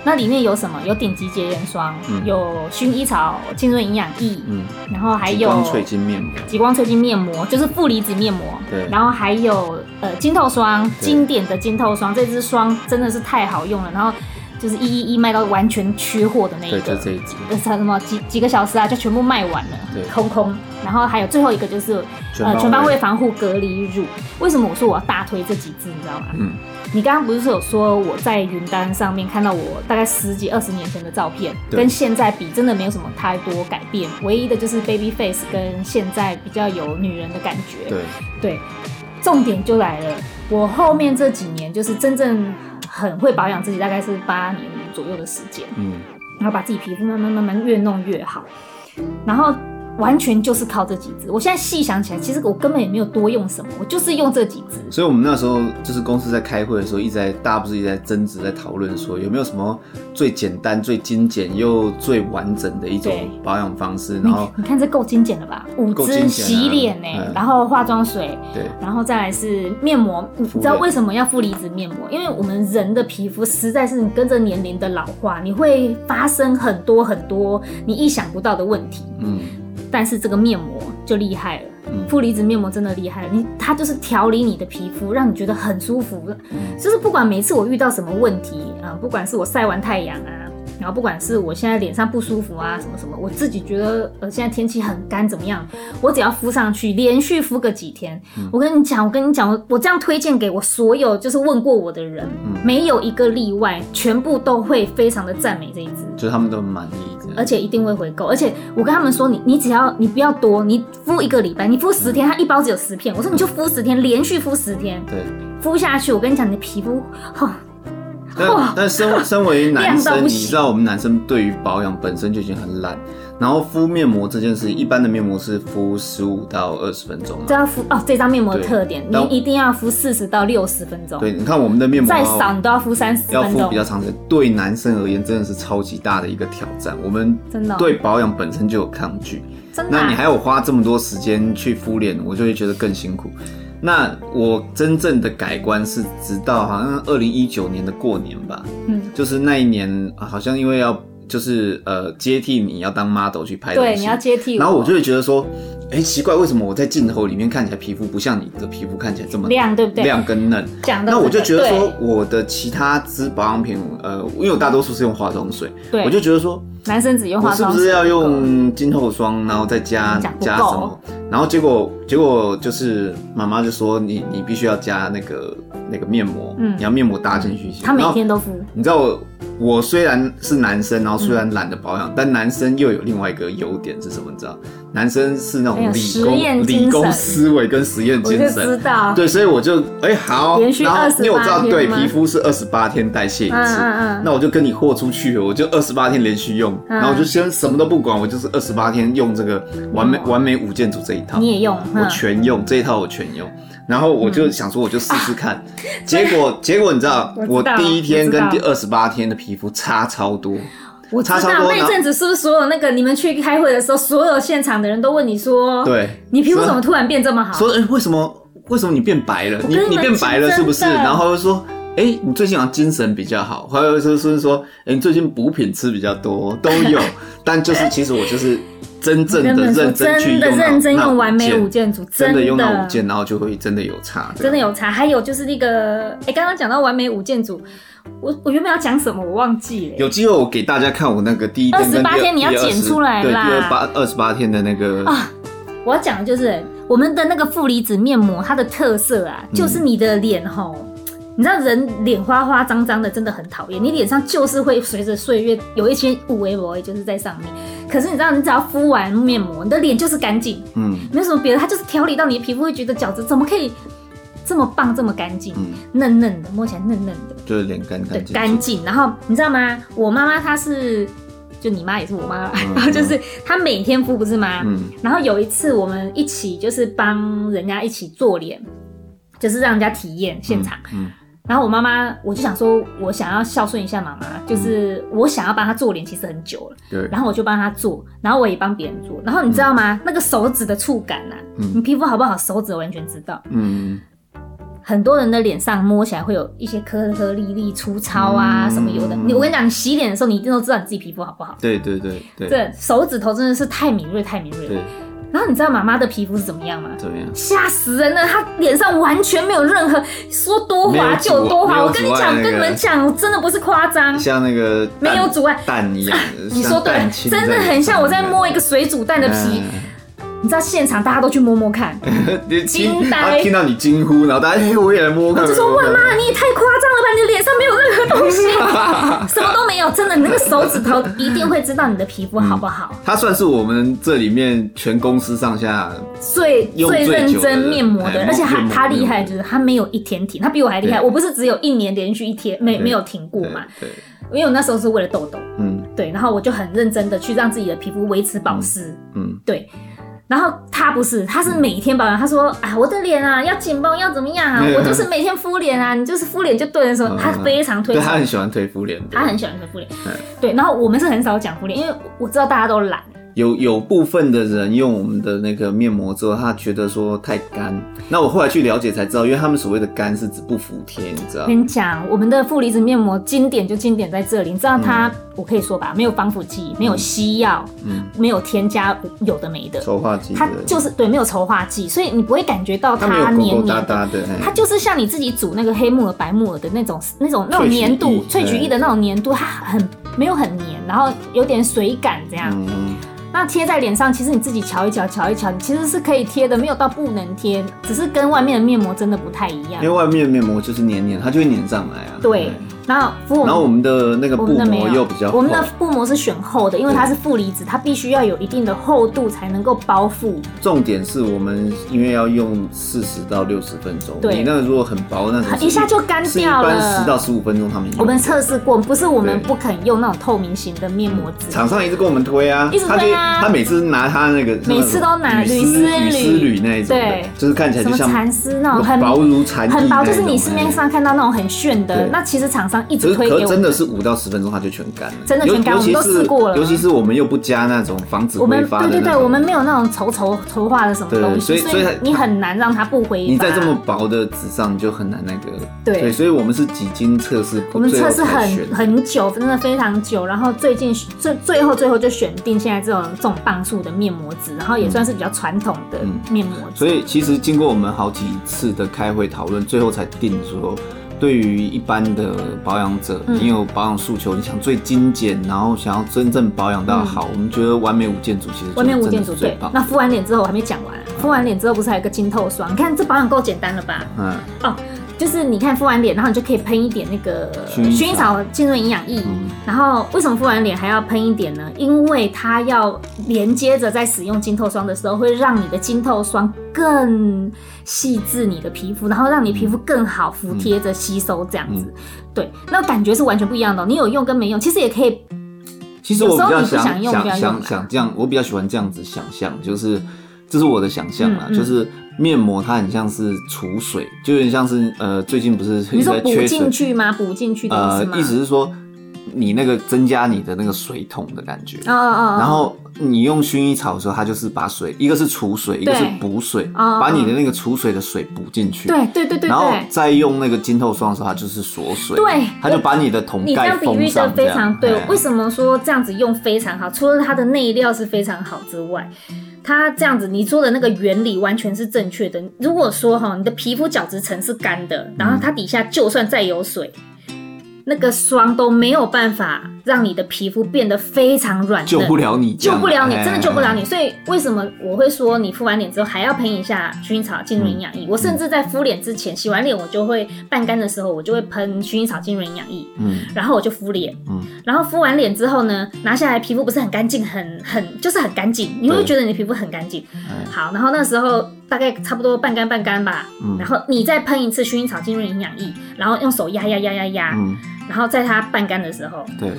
那里面有什么？有顶级洁颜霜，嗯有薰衣草浸润营养液，嗯，然后还有极光萃精面膜，极光萃精面膜，就是负离子面膜。对然后还有呃晶透霜，对经典的晶透霜，这支霜真的是太好用了。然后就是一一一卖到完全缺货的那一对，个，就这一支，呃，什么几几个小时啊，就全部卖完了，对空空。然后还有最后一个就是全呃全方位位，防护隔离乳。为什么我说我要大推这几支？你知道吗？嗯，你刚刚不是有说我在云端上面看到我大概十几二十年前的照片，跟现在比真的没有什么太多改变，唯一的就是 baby face 跟现在比较有女人的感觉。对，对，重点就来了，我后面这几年就是真正很会保养自己，大概是八年左右的时间，嗯，然后把自己皮肤慢慢慢慢越弄越好，然后。完全就是靠这几支。我现在细想起来，其实我根本也没有多用什么，我就是用这几支。所以我们那时候就是公司在开会的时候，一直在大家不是一直在争执，在讨论说有没有什么最简单、最精简又最完整的一种保养方式。然后你看这够精简了吧？五支洗脸呢、嗯然后化妆水，对然后再来是面膜。你知道为什么要负离子面膜？因为我们人的皮肤实在是你跟着年龄的老化，你会发生很多很多你意想不到的问题。嗯，但是这个面膜就厉害了，嗯负离子面膜真的厉害了，你它就是调理你的皮肤，让你觉得很舒服。就是不管每次我遇到什么问题啊、呃，不管是我晒完太阳啊。然后不管是我现在脸上不舒服啊，什么什么，我自己觉得呃现在天气很干怎么样，我只要敷上去，连续敷个几天，嗯、我跟你讲，我跟你讲，我我这样推荐给我所有就是问过我的人，嗯、没有一个例外，全部都会非常的赞美这一支，就是他们都很满意，而且一定会回购，而且我跟他们说，你你只要你不要多，你敷一个礼拜，你敷十天，它一包只有十片，我说你就敷十天，连续敷十天，对，敷下去，我跟你讲，你的皮肤，哈。但但身身为男生，你知道我们男生对于保养本身就已经很懒，然后敷面膜这件事，一般的面膜是敷十五到二十分钟，这要敷哦。这张面膜的特点，你一定要敷四十到六十分钟。对，你看我们的面膜再少你都要敷三十分钟，要敷比较长时间。对男生而言，真的是超级大的一个挑战。我们真的对保养本身就有抗拒，真的、啊。那你还有花这么多时间去敷脸，我就会觉得更辛苦。那我真正的改观是直到好像二零一九年的过年吧，嗯，就是那一年好像因为要就是呃接替你要当 model 去拍东西，对，你要接替我。然后我就会觉得说，哎、欸，奇怪，为什么我在镜头里面看起来皮肤不像你的皮肤看起来这么亮，对不对？亮跟嫩。讲的。那我就觉得说，我的其他支保养品，呃，因为我大多数是用化妆水，对，我就觉得说，男生只用化妆水，是不是要用今后霜，然后再加加什么？然后结果结果就是妈妈就说你，你你必须要加那个那个面膜，嗯，你要面膜搭进去。他每天都敷。你知道我我虽然是男生，然后虽然懒得保养，嗯、但男生又有另外一个优点是什么？你知道，男生是那种理工理工思维跟实验精神。我知道。对，所以我就哎、欸、好，连续二十八天。因为我知道对皮肤是二十八天代谢一次，嗯嗯嗯，那我就跟你豁出去，我就二十八天连续用，嗯、然后我就先什么都不管，我就是二十八天用这个完美、嗯、完美五件组这一套。你也用？我全用这一套，我全用。然后我就想说，我就试试看。结果结果你知道，我第一天跟第二十八天的皮肤差超多。我差超多。那阵子是不是所有那个你们去开会的时候，所有现场的人都问你说，对，你皮肤怎么突然变这么好？说，哎，为什么为什么你变白了？你你变白了是不是？然后又说，哎，你最近好像精神比较好。还有就是说，哎，你最近补品吃比较多，都有。但就是其实我就是。真正的认真去用，真的认真用完美五件组，真的用那五件，然后就会真的有差，真的有差。还有就是那个，哎，刚刚讲到完美五件组，我我原本要讲什么，我忘记了。有机会我给大家看我那个第一二十八天，你要剪出来啦。对，第二八二十八天的那个啊，我要讲的就是我们的那个负离子面膜，它的特色啊，就是你的脸吼。你知道人脸花花脏脏的，真的很讨厌。你脸上就是会随着岁月有一些雾微薄，就是在上面。可是你知道，你只要敷完面膜，你的脸就是干净，嗯，没有什么别的，它就是调理到你的皮肤，会觉得角质怎么可以这么棒，这么干净，嗯、嫩嫩的，摸起来嫩嫩的，就是脸干干净，干净。然后你知道吗？我妈妈她是，就你妈也是我妈，嗯、然后就是她每天敷不是吗？嗯。然后有一次我们一起就是帮人家一起做脸，就是让人家体验现场，嗯。嗯然后我妈妈，我就想说，我想要孝顺一下妈妈，就是我想要帮她做脸，其实很久了。对。然后我就帮她做，然后我也帮别人做。然后你知道吗？嗯、那个手指的触感呐、啊，嗯、你皮肤好不好，手指完全知道。嗯。很多人的脸上摸起来会有一些颗颗粒粒、粗糙啊，嗯、什么有的。你我跟你讲，你洗脸的时候，你一定都知道你自己皮肤好不好。对对对对。这手指头真的是太敏锐，太敏锐了。对。然后你知道妈妈的皮肤是怎么样吗？怎么样？吓死人了！她脸上完全没有任何说多滑就有多滑。我跟你讲，跟你们讲，真的不是夸张。像那个没有阻碍蛋一样。你说对，真的很像我在摸一个水煮蛋的皮。你知道现场大家都去摸摸看，惊呆，听到你惊呼，然后大家哎，我也来摸看。我就说哇妈，你也太夸张了吧！你的脸上没有任何东西，什么都没有，真的，你那个手指头一定会知道你的皮肤好不好。他算是我们这里面全公司上下最最认真面膜的，而且他他厉害就是他没有一天停，他比我还厉害。我不是只有一年连续一天没没有停过嘛？对，因为我那时候是为了痘痘，嗯，对，然后我就很认真的去让自己的皮肤维持保湿，嗯，对。然后他不是，他是每天保养。他说：“哎，我的脸啊，要紧绷，要怎么样啊？我就是每天敷脸啊，你就是敷脸就对的时候，他非常推。他很喜欢推敷脸，他很喜欢推敷脸。对，然后我们是很少讲敷脸，因为我知道大家都懒。”有有部分的人用我们的那个面膜之后，他觉得说太干。那我后来去了解才知道，因为他们所谓的干是指不服帖，你知道？跟你讲，我们的负离子面膜经典就经典在这里，你知道它，嗯、我可以说吧，没有防腐剂，没有西药，嗯，没有添加有的没的，稠化剂，它就是对，没有稠化剂，所以你不会感觉到它黏黏的，它，的它就是像你自己煮那个黑木耳、白木耳的那种那种那种粘度，萃取液的那种粘度，它很没有很黏，然后有点水感这样。嗯那贴在脸上，其实你自己瞧一瞧，瞧一瞧，你其实是可以贴的，没有到不能贴，只是跟外面的面膜真的不太一样。因为外面的面膜就是黏黏，它就会黏上来啊。对。然后，然后我们的那个布膜又比较厚，我们的布膜是选厚的，因为它是负离子，它必须要有一定的厚度才能够包覆。重点是我们因为要用四十到六十分钟，对，你那个如果很薄，那一下就干掉了。一般十到十五分钟他们。我们测试过，不是我们不肯用那种透明型的面膜纸。厂商一直跟我们推啊，一直推啊，他每次拿他那个，每次都拿铝丝铝铝那一种，对，就是看起来就像蚕丝那种很薄如蚕，很薄，就是你市面上看到那种很炫的，那其实厂商。霜一直推给我。可真的是五到十分钟它就全干了，真的全干，我们都试过了。尤其是我们又不加那种防止挥发的，对对对，我们没有那种稠稠稠化的什么东西，所以所以你很难让它不挥发。你在这么薄的纸上就很难那个。对，对，所以我们是几经测试，我们测试很很久，真的非常久。然后最近最最后最后就选定现在这种这种磅数的面膜纸，然后也算是比较传统的面膜纸。所以其实经过我们好几次的开会讨论，最后才定说。对于一般的保养者，你有保养诉求，你想最精简，然后想要真正保养到好，我们觉得完美五件组其实完美五件组最棒。那敷完脸之后我还没讲完，敷完脸之后不是还有个晶透霜？你看这保养够简单了吧？嗯。哦。就是你看敷完脸，然后你就可以喷一点那个薰衣草浸润营养液。然后为什么敷完脸还要喷一点呢？因为它要连接着在使用晶透霜的时候，会让你的晶透霜更细致你的皮肤，然后让你皮肤更好服帖着吸收这样子。对，那感觉是完全不一样的。你有用跟没用，其实也可以。其实我比较想想想想这样，我比较喜欢这样子想象，就是这是我的想象啦，就是。面膜它很像是储水，就有点像是呃，最近不是你说补进去吗？补进去的意思吗？呃，意思是说你那个增加你的那个水桶的感觉。哦哦哦。然后你用薰衣草的时候，它就是把水，一个是储水，一个是补水，把你的那个储水的水补进去。对对对对。然后再用那个晶透霜的时候，它就是锁水。对。它就把你的桶盖封上。你这样比喻的非常对。为什么说这样子用非常好？除了它的内料是非常好之外。它这样子，你说的那个原理完全是正确的。如果说哈，你的皮肤角质层是干的，然后它底下就算再有水。那个霜都没有办法让你的皮肤变得非常软，救不了你，救不了你，真的救不了你。所以为什么我会说你敷完脸之后还要喷一下薰衣草浸润营养液？我甚至在敷脸之前，洗完脸我就会半干的时候，我就会喷薰衣草浸润营养液，嗯，然后我就敷脸，嗯，然后敷完脸之后呢，拿下来皮肤不是很干净，很很就是很干净，你会觉得你的皮肤很干净。好，然后那时候大概差不多半干半干吧，嗯。然后你再喷一次薰衣草浸润营养液，然后用手压压压压压，嗯。然后在它半干的时候，对，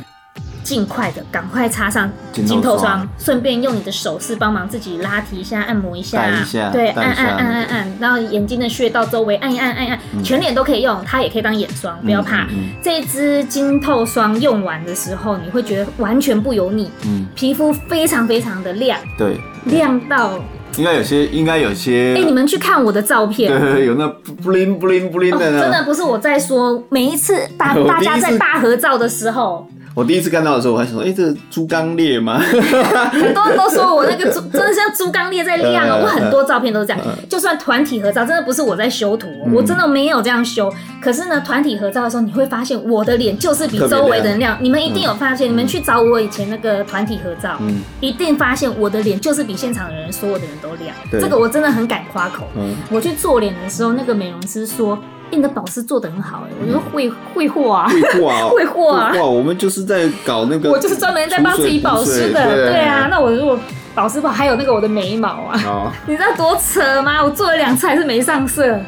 尽快的赶快擦上晶透霜，顺便用你的手势帮忙自己拉提一下、按摩一下，一下对，按按按按按，然后眼睛的穴道周围按一按按一按，全脸都可以用，它也可以当眼霜，不要怕。这支晶透霜用完的时候，你会觉得完全不油腻，嗯，皮肤非常非常的亮，对，亮到。应该有些，应该有些。哎、欸，你们去看我的照片，对，有那布灵布灵布灵的呢。真的不是我在说，每一次大 大家在大合照的时候。我第一次看到的时候，我还想说，哎、欸，这是猪刚鬣吗？很多人都说我那个猪真的像猪刚鬣在亮啊。我很多照片都是这样，就算团体合照，真的不是我在修图，我真的没有这样修。可是呢，团体合照的时候，你会发现我的脸就是比周围的人亮。你们一定有发现，你们去找我以前那个团体合照，一定发现我的脸就是比现场的人所有的人都亮。这个我真的很敢夸口。我去做脸的时候，那个美容师说。你的保湿做的很好哎，我觉得会会货啊，会货啊，会货啊。哇，我们就是在搞那个，我就是专门在帮自己保湿的。对啊，那我如果保湿不好，还有那个我的眉毛啊，你知道多扯吗？我做了两次还是没上色，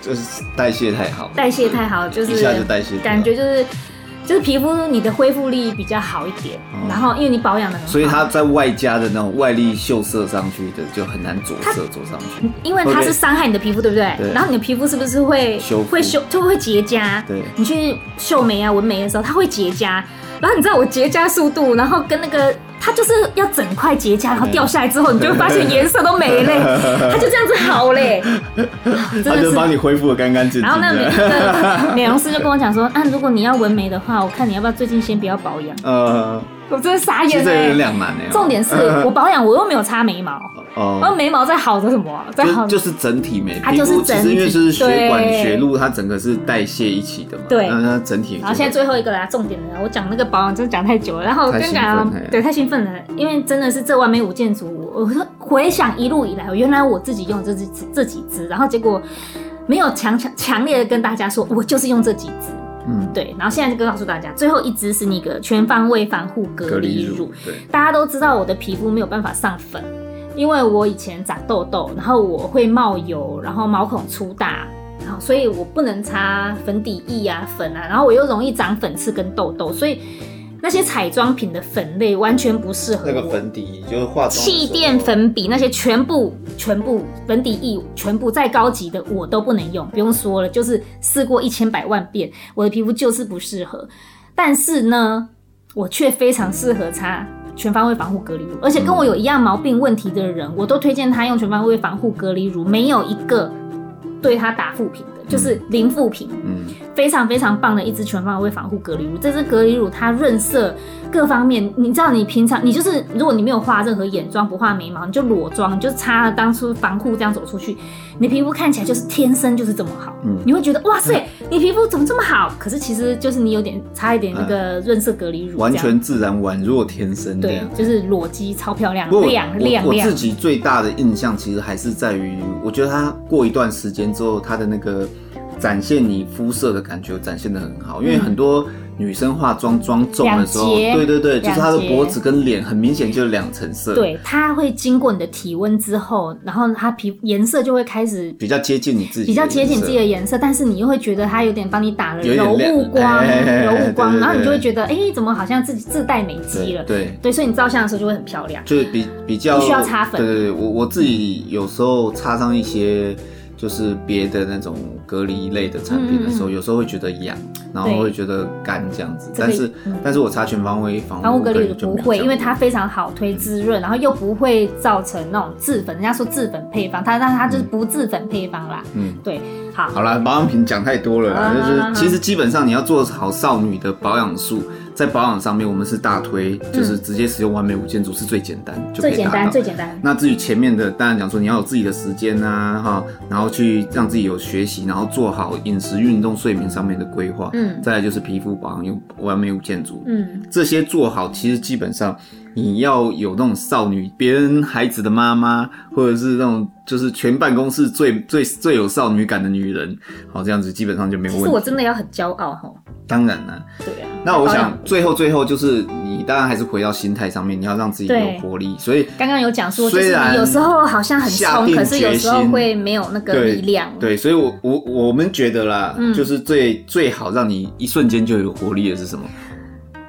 就是代谢太好，代谢太好，就是一下就代谢，感觉就是。就是皮肤你的恢复力比较好一点，嗯、然后因为你保养的很好，所以它在外加的那种外力秀色上去的就很难着色着上去，因为它是伤害你的皮肤，对不对？对。然后你的皮肤是不是会修会修就会结痂？对。你去绣眉啊、纹眉的时候，它会结痂。然后你知道我结痂速度，然后跟那个。它就是要整块结痂，然后掉下来之后，你就会发现颜色都没嘞，它就这样子好嘞，真的是帮你恢复的干干净净。然后那美美容师就跟我讲说，啊，如果你要纹眉的话，我看你要不要最近先不要保养。呃。我真的傻眼哎！有点两难哎。重点是我保养，我又没有擦眉毛。哦。眉毛在好的什么？在好就是整体眉。它就是整体。因为是血管血路，它整个是代谢一起的嘛。对。那它整体。然后现在最后一个啦，重点的，我讲那个保养真的讲太久了。然后我跟你讲，对，太兴奋了，因为真的是这完美五件组。我回想一路以来，原来我自己用这几这几支，然后结果没有强强强烈的跟大家说，我就是用这几支。嗯，对，然后现在就告诉大家，最后一支是那个全方位防护隔离乳。对，大家都知道我的皮肤没有办法上粉，因为我以前长痘痘，然后我会冒油，然后毛孔粗大，然后所以我不能擦粉底液啊粉啊，然后我又容易长粉刺跟痘痘，所以那些彩妆品的粉类完全不适合我。那个粉底就是化妆气垫粉笔那些全部全部粉底液全部再高级的我都不能用，不用说了，就是试过一千百万遍，我的皮肤就是不适合。但是呢，我却非常适合擦全方位防护隔离乳，而且跟我有一样毛病问题的人，我都推荐他用全方位防护隔离乳，没有一个对他打负评的。就是零负评，嗯，非常非常棒的一支全方位防护隔离乳。这支隔离乳它润色各方面，你知道你平常你就是如果你没有画任何眼妆不画眉毛，你就裸妆，你就擦了当初防护这样走出去，你皮肤看起来就是天生就是这么好，嗯，你会觉得哇塞，你皮肤怎么这么好？可是其实就是你有点擦一点那个润色隔离乳，完全自然宛若天生，对，就是裸肌超漂亮，亮亮亮。我自己最大的印象其实还是在于，我觉得它过一段时间之后，它的那个。展现你肤色的感觉展现的很好，因为很多女生化妆妆重的时候，对对对，就是她的脖子跟脸很明显就是两层色。对，它会经过你的体温之后，然后它皮颜色就会开始比较接近你自己，比较接近你自己的颜色，但是你又会觉得它有点帮你打了柔雾光，柔雾光，然后你就会觉得，哎，怎么好像自己自带美肌了？对对，所以你照相的时候就会很漂亮，就是比比较不需要擦粉。对对对，我我自己有时候擦上一些。就是别的那种隔离类的产品的时候，嗯、有时候会觉得痒，然后会觉得干这样子。但是，嗯、但是我擦全方位防护隔离不会，因为它非常好推滋润，然后又不会造成那种自粉。人家说自粉配方，它但它就是不自粉配方啦。嗯，对，好。好了，保养品讲太多了就是其实基本上你要做好少女的保养术。在保养上面，我们是大推，就是直接使用完美五件组是最简单，嗯、就最简单最简单。那至于前面的，当然讲说你要有自己的时间啊，哈，然后去让自己有学习，然后做好饮食、运动、睡眠上面的规划。嗯，再来就是皮肤保养用完美五件组。嗯，这些做好，其实基本上你要有那种少女、别人孩子的妈妈，或者是那种就是全办公室最最最有少女感的女人，好，这样子基本上就没有问题。其实我真的要很骄傲哈。当然了，对啊。那我想最后最后就是你当然还是回到心态上面，你要让自己有活力。所以刚刚有讲说，就是你有时候好像很冲，可是有时候会没有那个力量。对，所以我我我们觉得啦，就是最最好让你一瞬间就有活力的是什么？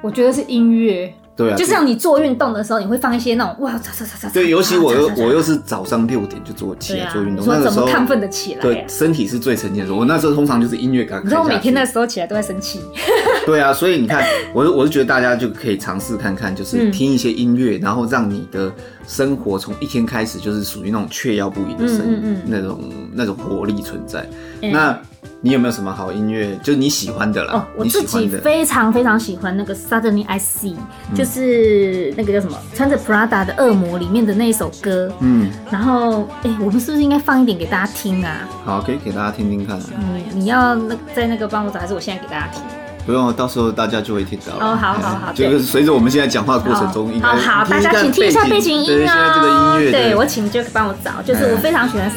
我觉得是音乐。对啊，就像你做运动的时候，你会放一些那种哇，擦擦擦擦。对，尤其我又我又是早上六点就做起来做运动，那个时候亢奋的起来，对，身体是最沉静的时候。我那时候通常就是音乐感。你知道我每天那时候起来都在生气。对啊，所以你看，我我是觉得大家就可以尝试看看，就是听一些音乐，然后让你的生活从一天开始就是属于那种雀跃不已的生、嗯嗯，那种那种活力存在。那。你有没有什么好音乐？就是你喜欢的啦。哦，我自己非常非常喜欢那个 Suddenly I See，就是那个叫什么穿着 Prada 的恶魔里面的那一首歌。嗯。然后，哎，我们是不是应该放一点给大家听啊？好，可以给大家听听看。嗯，你要那在那个帮我找，还是我现在给大家听？不用，到时候大家就会听到。哦，好好好。就是随着我们现在讲话过程中，应该好，大家请听一下背景音乐。现在这个音乐，对我请 Jack 帮我找，就是我非常喜欢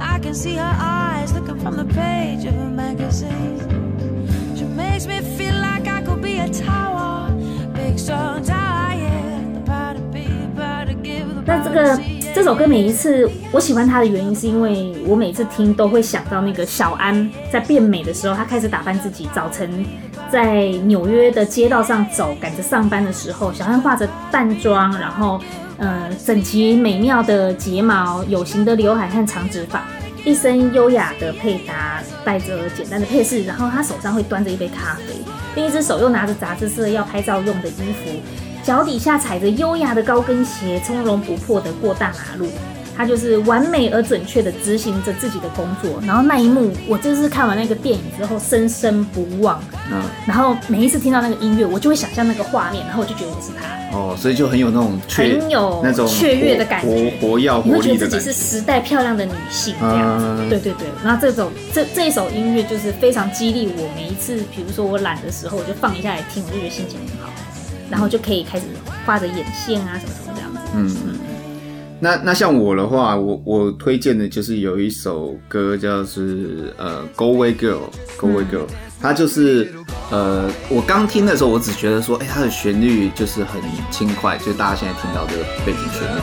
I See。那这个这首歌每一次我喜欢它的原因，是因为我每次听都会想到那个小安在变美的时候，她开始打扮自己。早晨在纽约的街道上走，赶着上班的时候，小安化着淡妆，然后呃，整齐美妙的睫毛，有型的刘海和长直发，一身优雅的配搭，带着简单的配饰，然后他手上会端着一杯咖啡，另一只手又拿着杂志社要拍照用的衣服。脚底下踩着优雅的高跟鞋，从容不迫地过大马路。他就是完美而准确的执行着自己的工作。然后那一幕，我就是看完那个电影之后，生生不忘。嗯。然后每一次听到那个音乐，我就会想象那个画面，然后我就觉得我是他。哦，所以就很有那种很有那种雀跃的感觉，活活跃活力的感觉。你会觉得自己是时代漂亮的女性这样子。嗯、对对对。然后这种这这一首音乐就是非常激励我。每一次，比如说我懒的时候，我就放一下来听，我就觉得心情很好。然后就可以开始画着眼线啊，什么什么这样子。嗯嗯。那那像我的话，我我推荐的就是有一首歌叫是呃《Go Away Girl》，Go Away Girl，它就是呃我刚听的时候，我只觉得说，哎、欸，它的旋律就是很轻快，就是大家现在听到的背景旋律。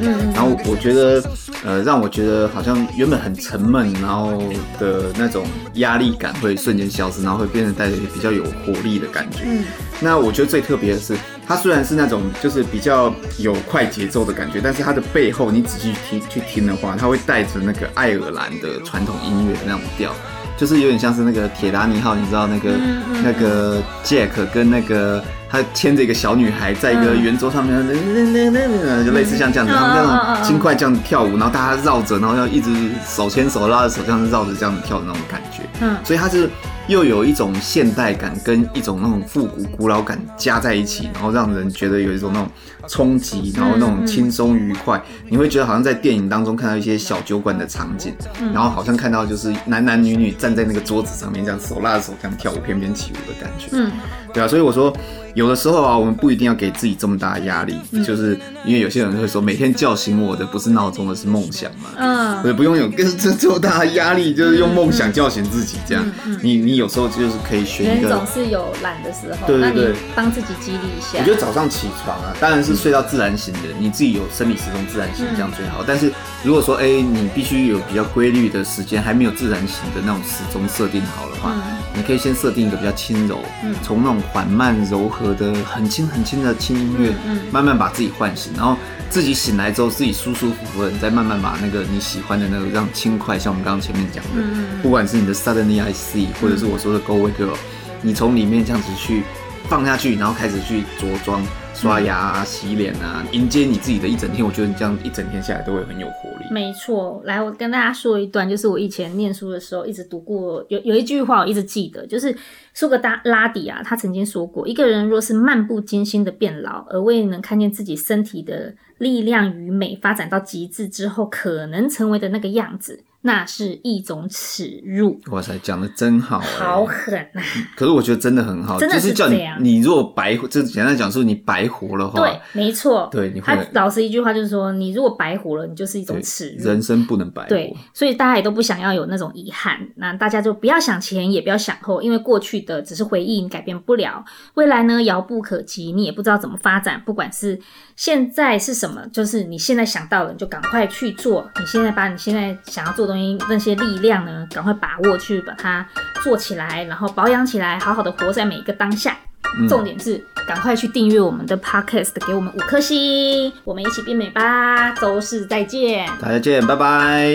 嗯，然后我觉得，呃，让我觉得好像原本很沉闷，然后的那种压力感会瞬间消失，然后会变得带着比较有活力的感觉。嗯，那我觉得最特别的是，它虽然是那种就是比较有快节奏的感觉，但是它的背后你仔细听去听的话，它会带着那个爱尔兰的传统音乐的那种调。就是有点像是那个铁达尼号，你知道那个、嗯嗯、那个 Jack 跟那个他牵着一个小女孩在一个圆桌上面，嗯、就类似像这样子，他们那种轻快这样子跳舞，然后大家绕着，然后要一直手牵手拉着手这样子绕着这样子跳的那种感觉。嗯，所以它是又有一种现代感跟一种那种复古古老感加在一起，然后让人觉。得有一种那种冲击，然后那种轻松愉快，你会觉得好像在电影当中看到一些小酒馆的场景，然后好像看到就是男男女女站在那个桌子上面这样手拉着手这样跳舞翩翩起舞的感觉。嗯，对啊，所以我说。有的时候啊，我们不一定要给自己这么大的压力，嗯、就是因为有些人会说，每天叫醒我的不是闹钟，而是梦想嘛。嗯，所以不用有跟这这么大的压力，就是用梦想叫醒自己这样。嗯、你你有时候就是可以选一个。人总是有懒的时候，对对对，帮自己激励一下。我觉得早上起床啊，当然是睡到自然醒的，你自己有生理时钟自然醒这样最好。但是如果说哎、欸，你必须有比较规律的时间，还没有自然醒的那种时钟设定好的话。嗯你可以先设定一个比较轻柔，从那种缓慢柔和的很轻很轻的轻音乐，慢慢把自己唤醒，然后自己醒来之后自己舒舒服服的，你再慢慢把那个你喜欢的那个让轻快，像我们刚刚前面讲的，不管是你的 Suddenly I See，或者是我说的 Go Away Girl，你从里面这样子去放下去，然后开始去着装。刷牙啊，洗脸啊，迎接你自己的一整天。我觉得你这样一整天下来都会很有活力。没错，来，我跟大家说一段，就是我以前念书的时候一直读过，有有一句话我一直记得，就是苏格拉底啊，他曾经说过，一个人若是漫不经心的变老，而未能看见自己身体的力量与美发展到极致之后，可能成为的那个样子。那是一种耻辱。哇塞，讲的真好，好狠啊！可是我觉得真的很好，真的是这样。就是叫你，你如果白，就简单讲说，你白活的话，对，没错，对，你会。他老师一句话就是说，你如果白活了，你就是一种耻辱。人生不能白活。对，所以大家也都不想要有那种遗憾。那大家就不要想前，也不要想后，因为过去的只是回忆，你改变不了。未来呢，遥不可及，你也不知道怎么发展。不管是现在是什么，就是你现在想到了，你就赶快去做。你现在把你现在想要做的东西那些力量呢，赶快把握去把它做起来，然后保养起来，好好的活在每一个当下。嗯、重点是赶快去订阅我们的 Podcast，给我们五颗星，我们一起变美吧！周四再见，大家见，拜拜。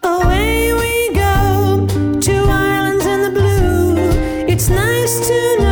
Away we go, two islands in the blue. It's nice to